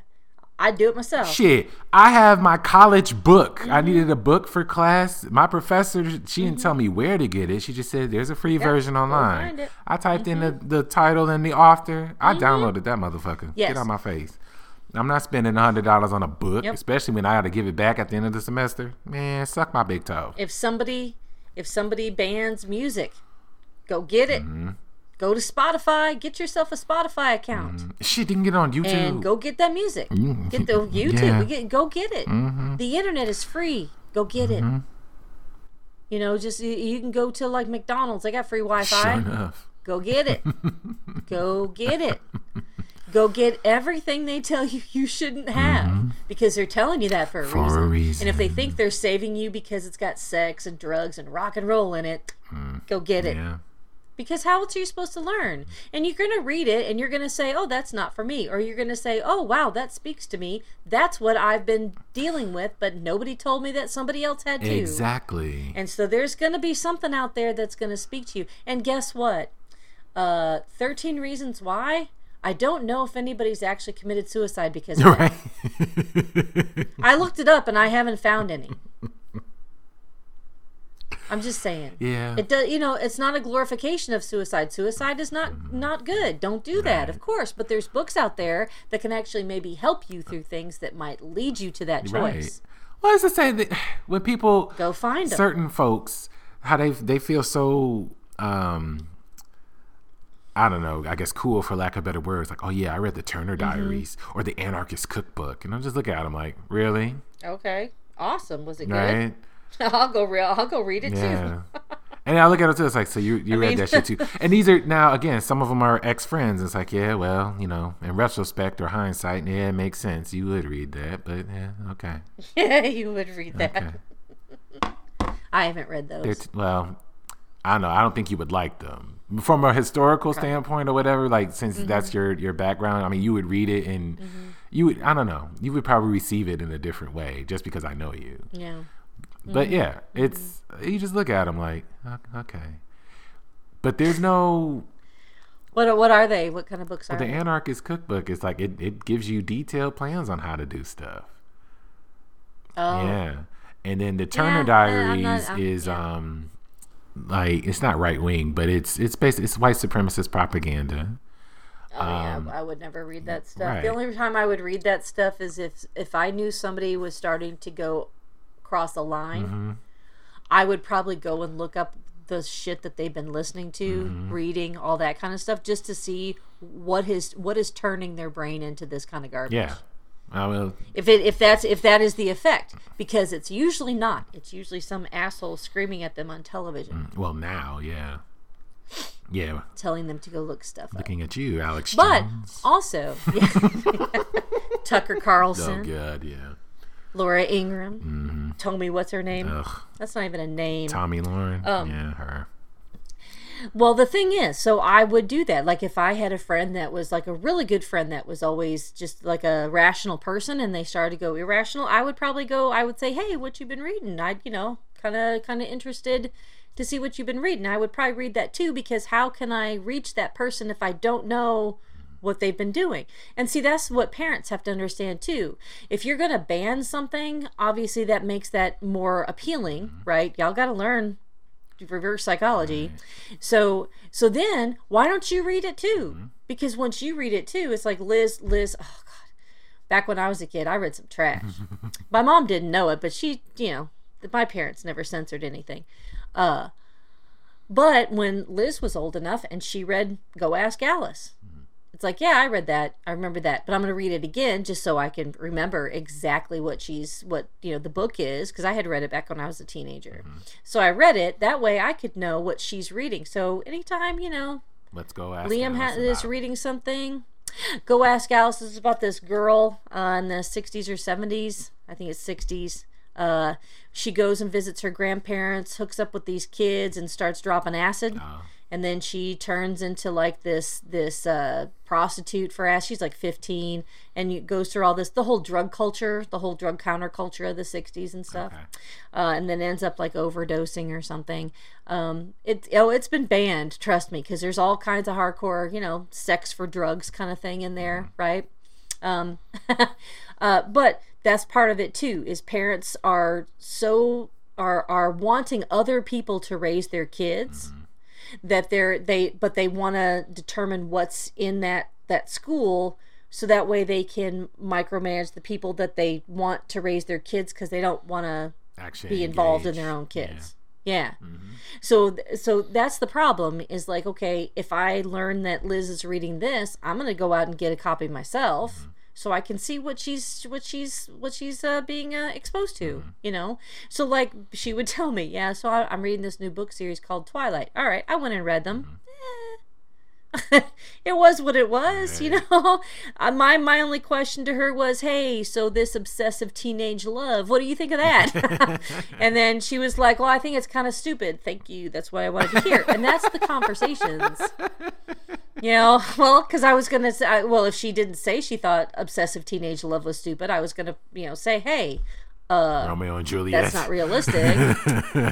I'd do it myself. Shit, I have my college book. I Mm-hmm. needed a book for class. My professor, she didn't tell me where to get it. She just said there's a free version online. Mm-hmm. I typed in the, the title and the author. I downloaded that motherfucker. Yes. Get out of my face. I'm not spending hundred dollars on a book, Yep. especially when I got to give it back at the end of the semester. Man, suck my big toe. If somebody if somebody bans music, go get it. Mm-hmm. Go to Spotify, get yourself a Spotify account. Shit, you can get on YouTube. and go get that music. Get the YouTube. Yeah. Mm-hmm. Get, go get it. The internet is free. Go get it. You know, just you, can go to like McDonald's. They got free Wi-Fi. sure enough. Go get it. go get it. Go get everything they tell you you shouldn't have because they're telling you that for a, Mm-hmm. For reason. a reason. And if they think they're saving you because it's got sex and drugs and rock and roll in it, go get it. Yeah. Because how else are you supposed to learn? And you're going to read it and you're going to say, oh, that's not for me. Or you're going to say, oh, wow, that speaks to me. That's what I've been dealing with, but nobody told me that somebody else had to. Exactly. And so there's going to be something out there that's going to speak to you. And guess what? Uh, 13 Reasons Why. I don't know if anybody's actually committed suicide because of that. right. I looked it up and I haven't found any. I'm just saying. yeah. It does, you know, it's not a glorification of suicide. Suicide is not not good. Don't do that, of course. But there's books out there that can actually maybe help you through things that might lead you to that choice. Right. Well, it's to say that when people Go find them. certain folks how they they feel so um I don't know, I guess cool for lack of better words. Like, oh yeah, I read the Turner Mm-hmm. Diaries or the Anarchist Cookbook, and I'm just looking at them like, really, Okay, awesome. Was it good? I'll go real. I'll go read it too. Yeah. And I look at it too. It's like, so you you read mean- that shit too. And these are now again, some of them are ex friends. It's like, yeah, well, you know, in retrospect or hindsight, yeah, it makes sense. You would read that, but yeah, okay. Yeah, you would read that. Okay. I haven't read those. T- well, I don't know. I don't think you would like them from a historical standpoint or whatever. Like since Mm-hmm. that's your your background, I mean, you would read it and you would. I don't know. You would probably receive it in a different way just because I know you. yeah. But Mm-hmm. yeah, it's you just look at them like okay. But there's no What what are they? What kind of books are the they? anarchist cookbook is like it, it gives you detailed plans on how to do stuff. Oh, Yeah. And then the Turner Yeah, I'm Diaries not- I'm- is yeah. um like it's not right wing, but it's it's basically it's white supremacist propaganda. Oh, yeah, I would never read that stuff. Um, right. The only time I would read that stuff is if if I knew somebody was starting to go cross a line. Mm-hmm. I would probably go and look up the shit that they've been listening to, Mm-hmm. reading, all that kind of stuff, just to see what is what is turning their brain into this kind of garbage. Yeah. I will If it if that's if that is the effect, because it's usually not. It's usually some asshole screaming at them on television, well now, yeah. Yeah. telling them to go look stuff up. Looking at you, Alex But Jones. also, yeah. Tucker Oh Carlson, god, yeah. Laura Ingraham, Tommy, what's her name? Ugh. That's not even a name. Tomi Lahren. Um, yeah, her. Well, the thing is, so I would do that. Like if I had a friend that was like a really good friend that was always just like a rational person and they started to go irrational, I would probably go I would say, "Hey, what you been reading?" I'd, you know, kind of kind of interested to see what you've been reading. I would probably read that too because how can I reach that person if I don't know what they've been doing. And see, that's what parents have to understand too. If you're going to ban something, obviously that makes that more appealing, right? Y'all got to learn reverse psychology. So so then why don't you read it too? Because once you read it too, it's like Liz Liz oh god. Back when I was a kid, I read some trash. my mom didn't know it, but she, you know, my parents never censored anything. Uh but when Liz was old enough and she read Go Ask Alice. It's like, yeah, I read that. I remember that, but I'm going to read it again just so I can remember exactly what she's what, you know, the book is because I had read it back when I was a teenager. So I read it that way I could know what she's reading. So anytime, you know, Let's go ask Liam ha- is reading something. Go ask Alice. This is about this girl uh, in the 60s or 70s. I think it's 60s. Uh, she goes and visits her grandparents, hooks up with these kids, and starts dropping acid. Oh. And then she turns into like this this uh, prostitute for ass. She's like 15, and you, goes through all this the whole drug culture, the whole drug counterculture of the 60s and stuff Okay. uh, and then ends up like overdosing or something. Um, it oh, it's been banned. Trust me, because there's all kinds of hardcore, you know, sex for drugs kind of thing in there, right? Um, uh, but that's part of it too. Is parents are so are are wanting other people to raise their kids that they're they but they want to determine what's in that that school so that way they can micromanage the people that they want to raise their kids because they don't want to Actually be involved in their own kids. Yeah. Mm-hmm. So th- so that's the problem is like okay, if I learn that Liz is reading this, I'm going to go out and get a copy myself mm-hmm. So I can see what she's what she's what she's uh, being uh, exposed to, you know. So like she would tell me, yeah, so I, I'm reading this new book series called Twilight. All right, I went and read them. Eh. it was what it was, you know. Uh, my my only question to her was, "Hey, so this obsessive teenage love, what do you think of that?" and then she was like, "Well, I think it's kind of stupid." Thank you. That's what I wanted to hear, and that's the conversations. You know, well, because I was gonna say, I- well, if she didn't say she thought obsessive teenage love was stupid, I was gonna, you know, say, "Hey, Romeo and Juliet. that's not realistic."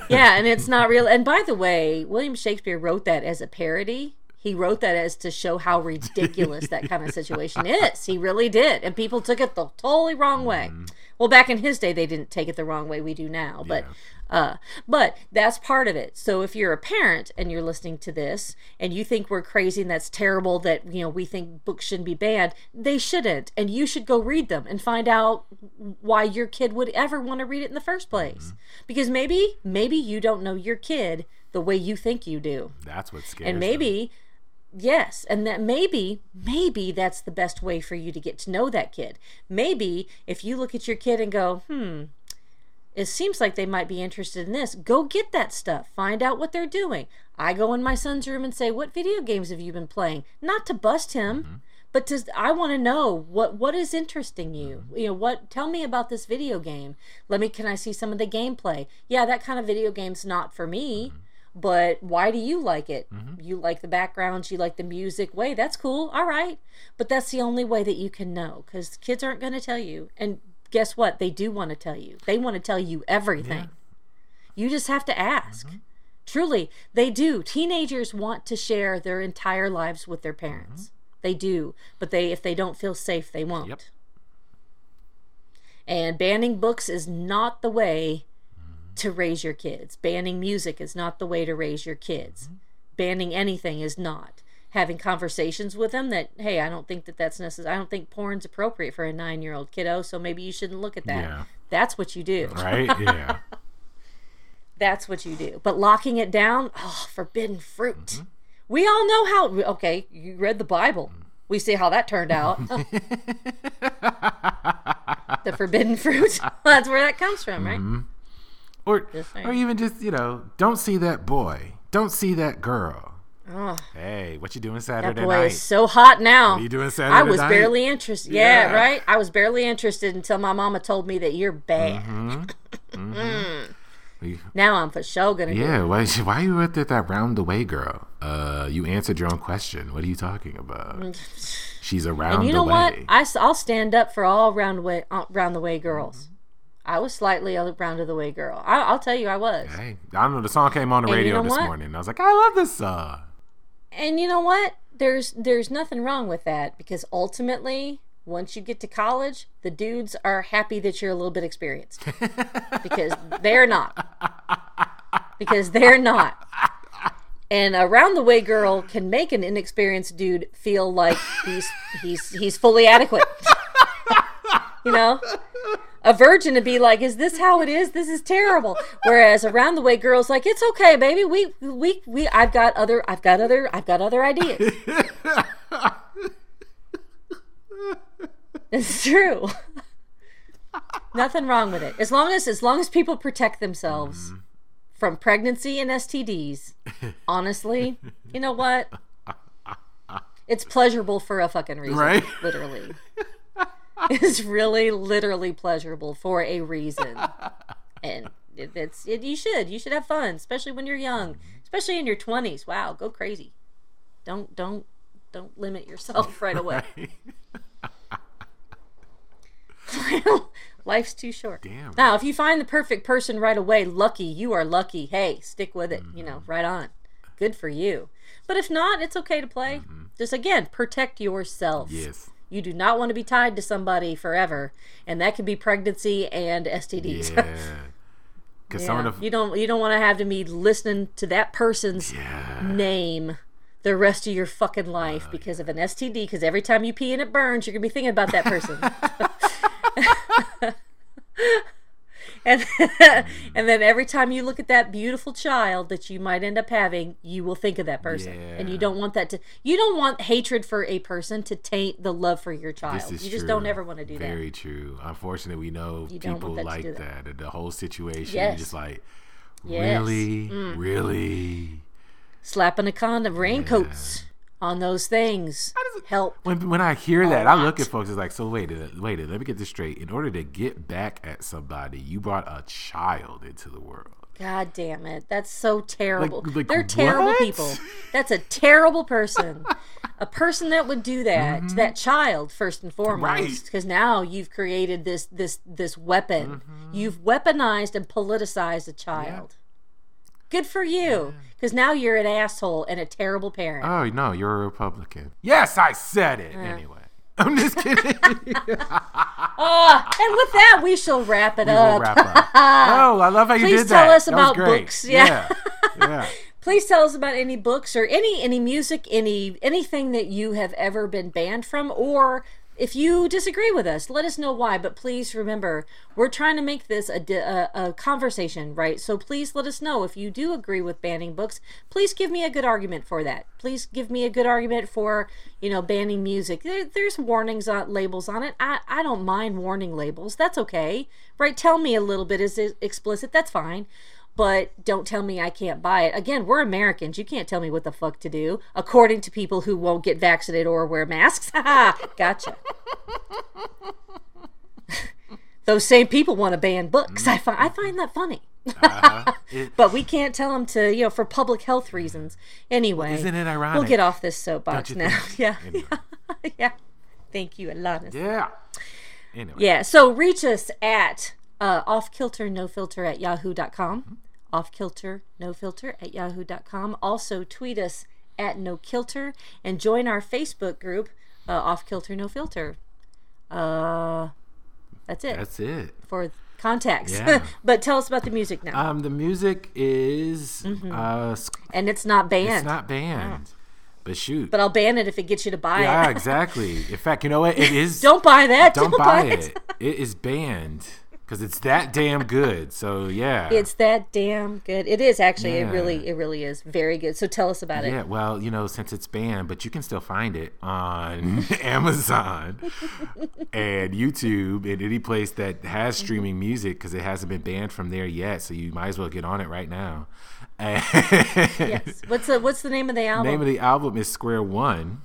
yeah, and it's not real. And by the way, William Shakespeare wrote that as a parody. He wrote that as to show how ridiculous that kind of situation is. He really did, and people took it the totally wrong way. Well, back in his day, they didn't take it the wrong way we do now, but. Uh, but that's part of it. So if you're a parent and you're listening to this and you think we're crazy and that's terrible that you know we think books shouldn't be banned, they shouldn't, and you should go read them and find out why your kid would ever want to read it in the first place. Because maybe maybe you don't know your kid the way you think you do, That's what scares and them. Yes and that maybe maybe that's the best way for you to get to know that kid maybe if you look at your kid and go hmm it seems like they might be interested in this. Go get that stuff. Find out what they're doing. I go in my son's room and say, "What video games have you been playing?" Not to bust him, mm-hmm. but to I want to know what what is interesting you. Mm-hmm. You know, what tell me about this video game. Let me can I see some of the gameplay? Yeah, that kind of video game's not for me. Mm-hmm. But why do you like it? Mm-hmm. You like the backgrounds, you like the music. Way, that's cool. All right. But that's the only way that you can know cuz kids aren't going to tell you. And guess what? They do want to tell you. They want to tell you everything. You just have to ask. Mm-hmm. Truly, they do. Teenagers want to share their entire lives with their parents. Mm-hmm. They do, but they if they don't feel safe, they won't. Yep. And banning books is not the way to raise your kids. Banning music is not the way to raise your kids. Banning anything is not. Having conversations with them that, hey, I don't think that that's necessary. I don't think porn's appropriate for a nine year old kiddo, so maybe you shouldn't look at that. Yeah. That's what you do. Right? Yeah. That's what you do. But locking it down, oh, forbidden fruit. Mm-hmm. We all know how. Okay, you read the Bible. We see how that turned out. the forbidden fruit. That's where that comes from, right? Mm-hmm. Or or even just, you know, don't see that boy. Don't see that girl. Oh, Hey, what you doing that Saturday boy night? is so hot now. What are you doing Saturday I was night? barely interested. Yeah, Yeah. right. I was barely interested until my mama told me that you're bad. Mm-hmm. We- Now I'm for sure gonna. Yeah, why, why you with that round the way girl? Uh, you answered your own question. What are you talking about? She's around And you the know way. what? I, will stand up for all round way uh, round the way girls. I was slightly a round of the way girl. I, I'll tell you, I was. Hey, I don't know. The song came on the And you radio know this what? morning. I was like, I love this song. And you know what? There's there's nothing wrong with that because ultimately, once you get to college, the dudes are happy that you're a little bit experienced because they're not. Because they're not. And a round the way girl can make an inexperienced dude feel like he's he's he's fully adequate. you know? A virgin to be like, is this how it is? This is terrible. Whereas around the way girls like, it's okay, baby. We we we I've got other I've got other I've got other ideas. It's true. Nothing wrong with it. As long as as long as people protect themselves mm-hmm. from pregnancy and STDs. Honestly, you know what? It's pleasurable for a fucking reason. Right? Literally. It's really literally pleasurable for a reason. And it, it's it, you should you should have fun, especially when you're young, mm-hmm. especially in your 20s. Wow, go crazy. Don't don't don't limit yourself right away. Life's too short. Damn. Now, if you find the perfect person right away, lucky, you are lucky. Hey, stick with it. You know, mm-hmm. right on. Good for you. But if not, it's okay to play. Mm-hmm. Just again, protect yourself. Yes. You do not want to be tied to somebody forever, and that could be pregnancy and STDs. Yeah. Because some Yeah. of the you don't you don't want to have to be listening to that person's yeah. name the rest of your fucking life uh, because of an STD. Because every time you pee and it burns, you're gonna be thinking about that person. and and then every time you look at that beautiful child that you might end up having, you will think of that person, and you don't want that to. You don't want hatred for a person to taint the love for your child. This is You just true. don't ever want to do that. Very true. Unfortunately, we know You people that like that. that. and The whole situation, Yes. just like, Yes. Mm. really, really. Slapping a condom, raincoats on those things How does it help. When when I hear that, I look at folks. It's like, so wait, a- wait. a- Let me get this straight. In order to get back at somebody, you brought a child into the world. God damn it. That's so terrible. Like- like They're terrible what? people. That's a terrible person. a person that would do that to that child first and foremost Mm-hmm. Right. because now you've created this this this weapon. You've weaponized and politicized a child. Good for you because now you're an asshole and a terrible parent. Oh no, you're a Republican. Yes, I said it. Anyway, I'm just kidding. Ah, and with that, we shall wrap it we'll up. wrap up. Oh, I love how you Please did that. Please tell us That about books. Yeah. yeah. yeah. Please tell us about any books or any any music, any anything that you have ever been banned from, or if you disagree with us, let us know why. But please remember, we're trying to make this a, a, a conversation, right? So please let us know if you do agree with banning books. Please give me a good argument for that. Please give me a good argument for you know banning music. There, there's warnings on labels on it. I I don't mind warning labels. That's okay, right? Tell me a little bit is it explicit. That's fine but don't tell me I can't buy it. Again, we're Americans. You can't tell me what the fuck to do, according to people who won't get vaccinated or wear masks. gotcha. Those same people want to ban books. I find I find that funny. Uh-huh. But we can't tell them to, you know, for public health reasons. Anyway, Isn't it ironic? we'll get off this soapbox now. Yeah, Anyway. yeah. Thank you, Alanis. yeah. Anyway. Yeah, so reach us at uh, offkilternofilter at yahoo.com. Offkilter, no filter at yahoo.com. Also, tweet us at no kilter and join our Facebook group, uh, Off Kilter No Filter. Uh, that's it That's it. for contacts. Yeah. but tell us about the music now. Um, the music is Mm-hmm. uh, and it's not banned. it's not banned, but shoot. but I'll ban it if it gets you to buy yeah, it. Yeah, exactly. In fact, you know what? It is. Don't buy that. don't Don't, buy it. it. It is banned because it's that damn good. So yeah. It's that damn good. It is actually. It really, it really is very good. So tell us about it. Yeah, well, you know, since it's banned, but you can still find it on Amazon and YouTube and any place that has Mm-hmm. streaming music because it hasn't been banned from there yet. So you might as well get on it right now. Yes. What's the What's the name of the album? The name of the album is Square One.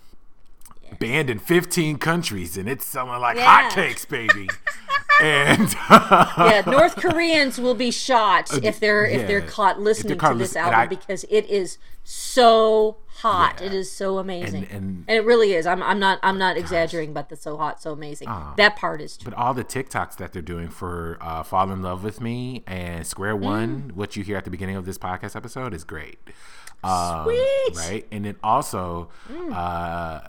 Banned in 15 countries, and it's selling like Yeah. hotcakes, baby. and yeah, North Koreans will be shot if they're if they're Uh, yeah. caught listening caught to this listen- and album I- because it is so hot. Yeah. It is so amazing, And- and- it really is. I'm I'm not I'm not exaggerating, but the so hot, so amazing. that part is true. But all the TikToks that they're doing for uh, "Fall in Love with Me" and "Square One," what you hear at the beginning of this podcast episode, is great. Um, Sweet. right? And then also uh,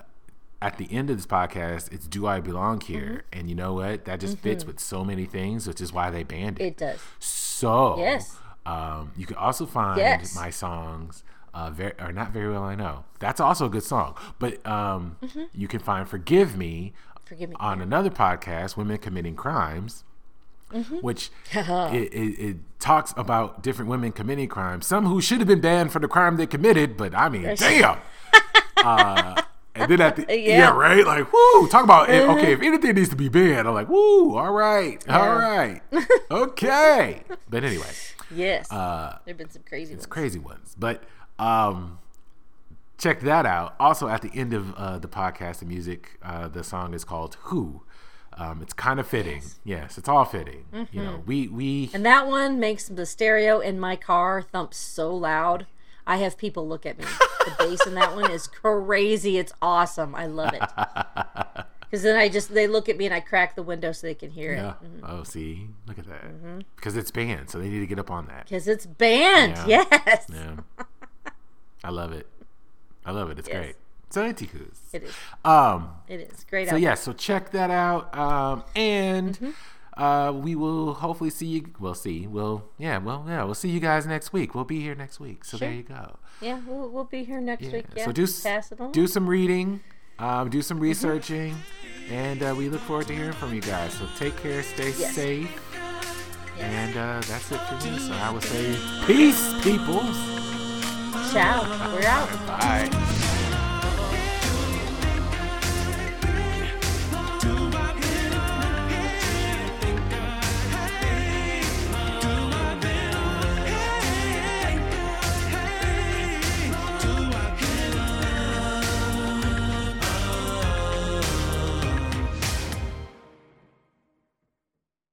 at the end of this podcast, it's "Do I Belong Here?" And you know what? That just fits with so many things, which is why they banned it. It does. So Yes. um, you can also find Yes. my songs. Uh, very, or not very well, I know. That's also a good song. But um, you can find "Forgive Me" Forgive me. on another podcast, Women Committing Crimes, Mm-hmm. which it, it, it talks about different women committing crimes, some who should have been banned for the crime they committed, but I mean, damn. uh, and then at the yeah. Yeah. Mm-hmm. right, like whoo, talk about eh, okay, if anything needs to be banned, I'm like woo, all right, all right, okay. But anyway, Yes. uh, There've been some crazy ones. crazy ones. But um, check that out. Also, at the end of uh, the podcast, the music, uh, the song is called "Who." Um, it's kind of fitting. Yes. it's all fitting. You know, we we And that one makes the stereo in my car thump so loud. I have people look at me. The bass in that one is crazy. It's awesome. I love it. Because then I just they look at me and I crack the window so they can hear yeah. it. Oh, see, look at that. Mm-hmm. Because it's banned, so they need to get up on that. Because it's banned. Yeah. Yes. Yeah, I love it. I love it. It's Yes. great. So antiques. It is. Um. It is. Great So album. yeah, so check that out. Um, and Mm-hmm. Uh, we will hopefully see you. We'll see. We'll yeah. Well yeah. We'll see you guys next week. We'll be here next week. So there you go. Yeah, we'll, we'll be here next week. Yeah. So do pass it on. do some reading. Um, do Mm-hmm. some researching, and uh, we look forward to hearing from you guys. So take care. Stay Yes. safe. Yes. And uh, that's it for me. So I will say peace, peoples. Ciao. We're out. Bye.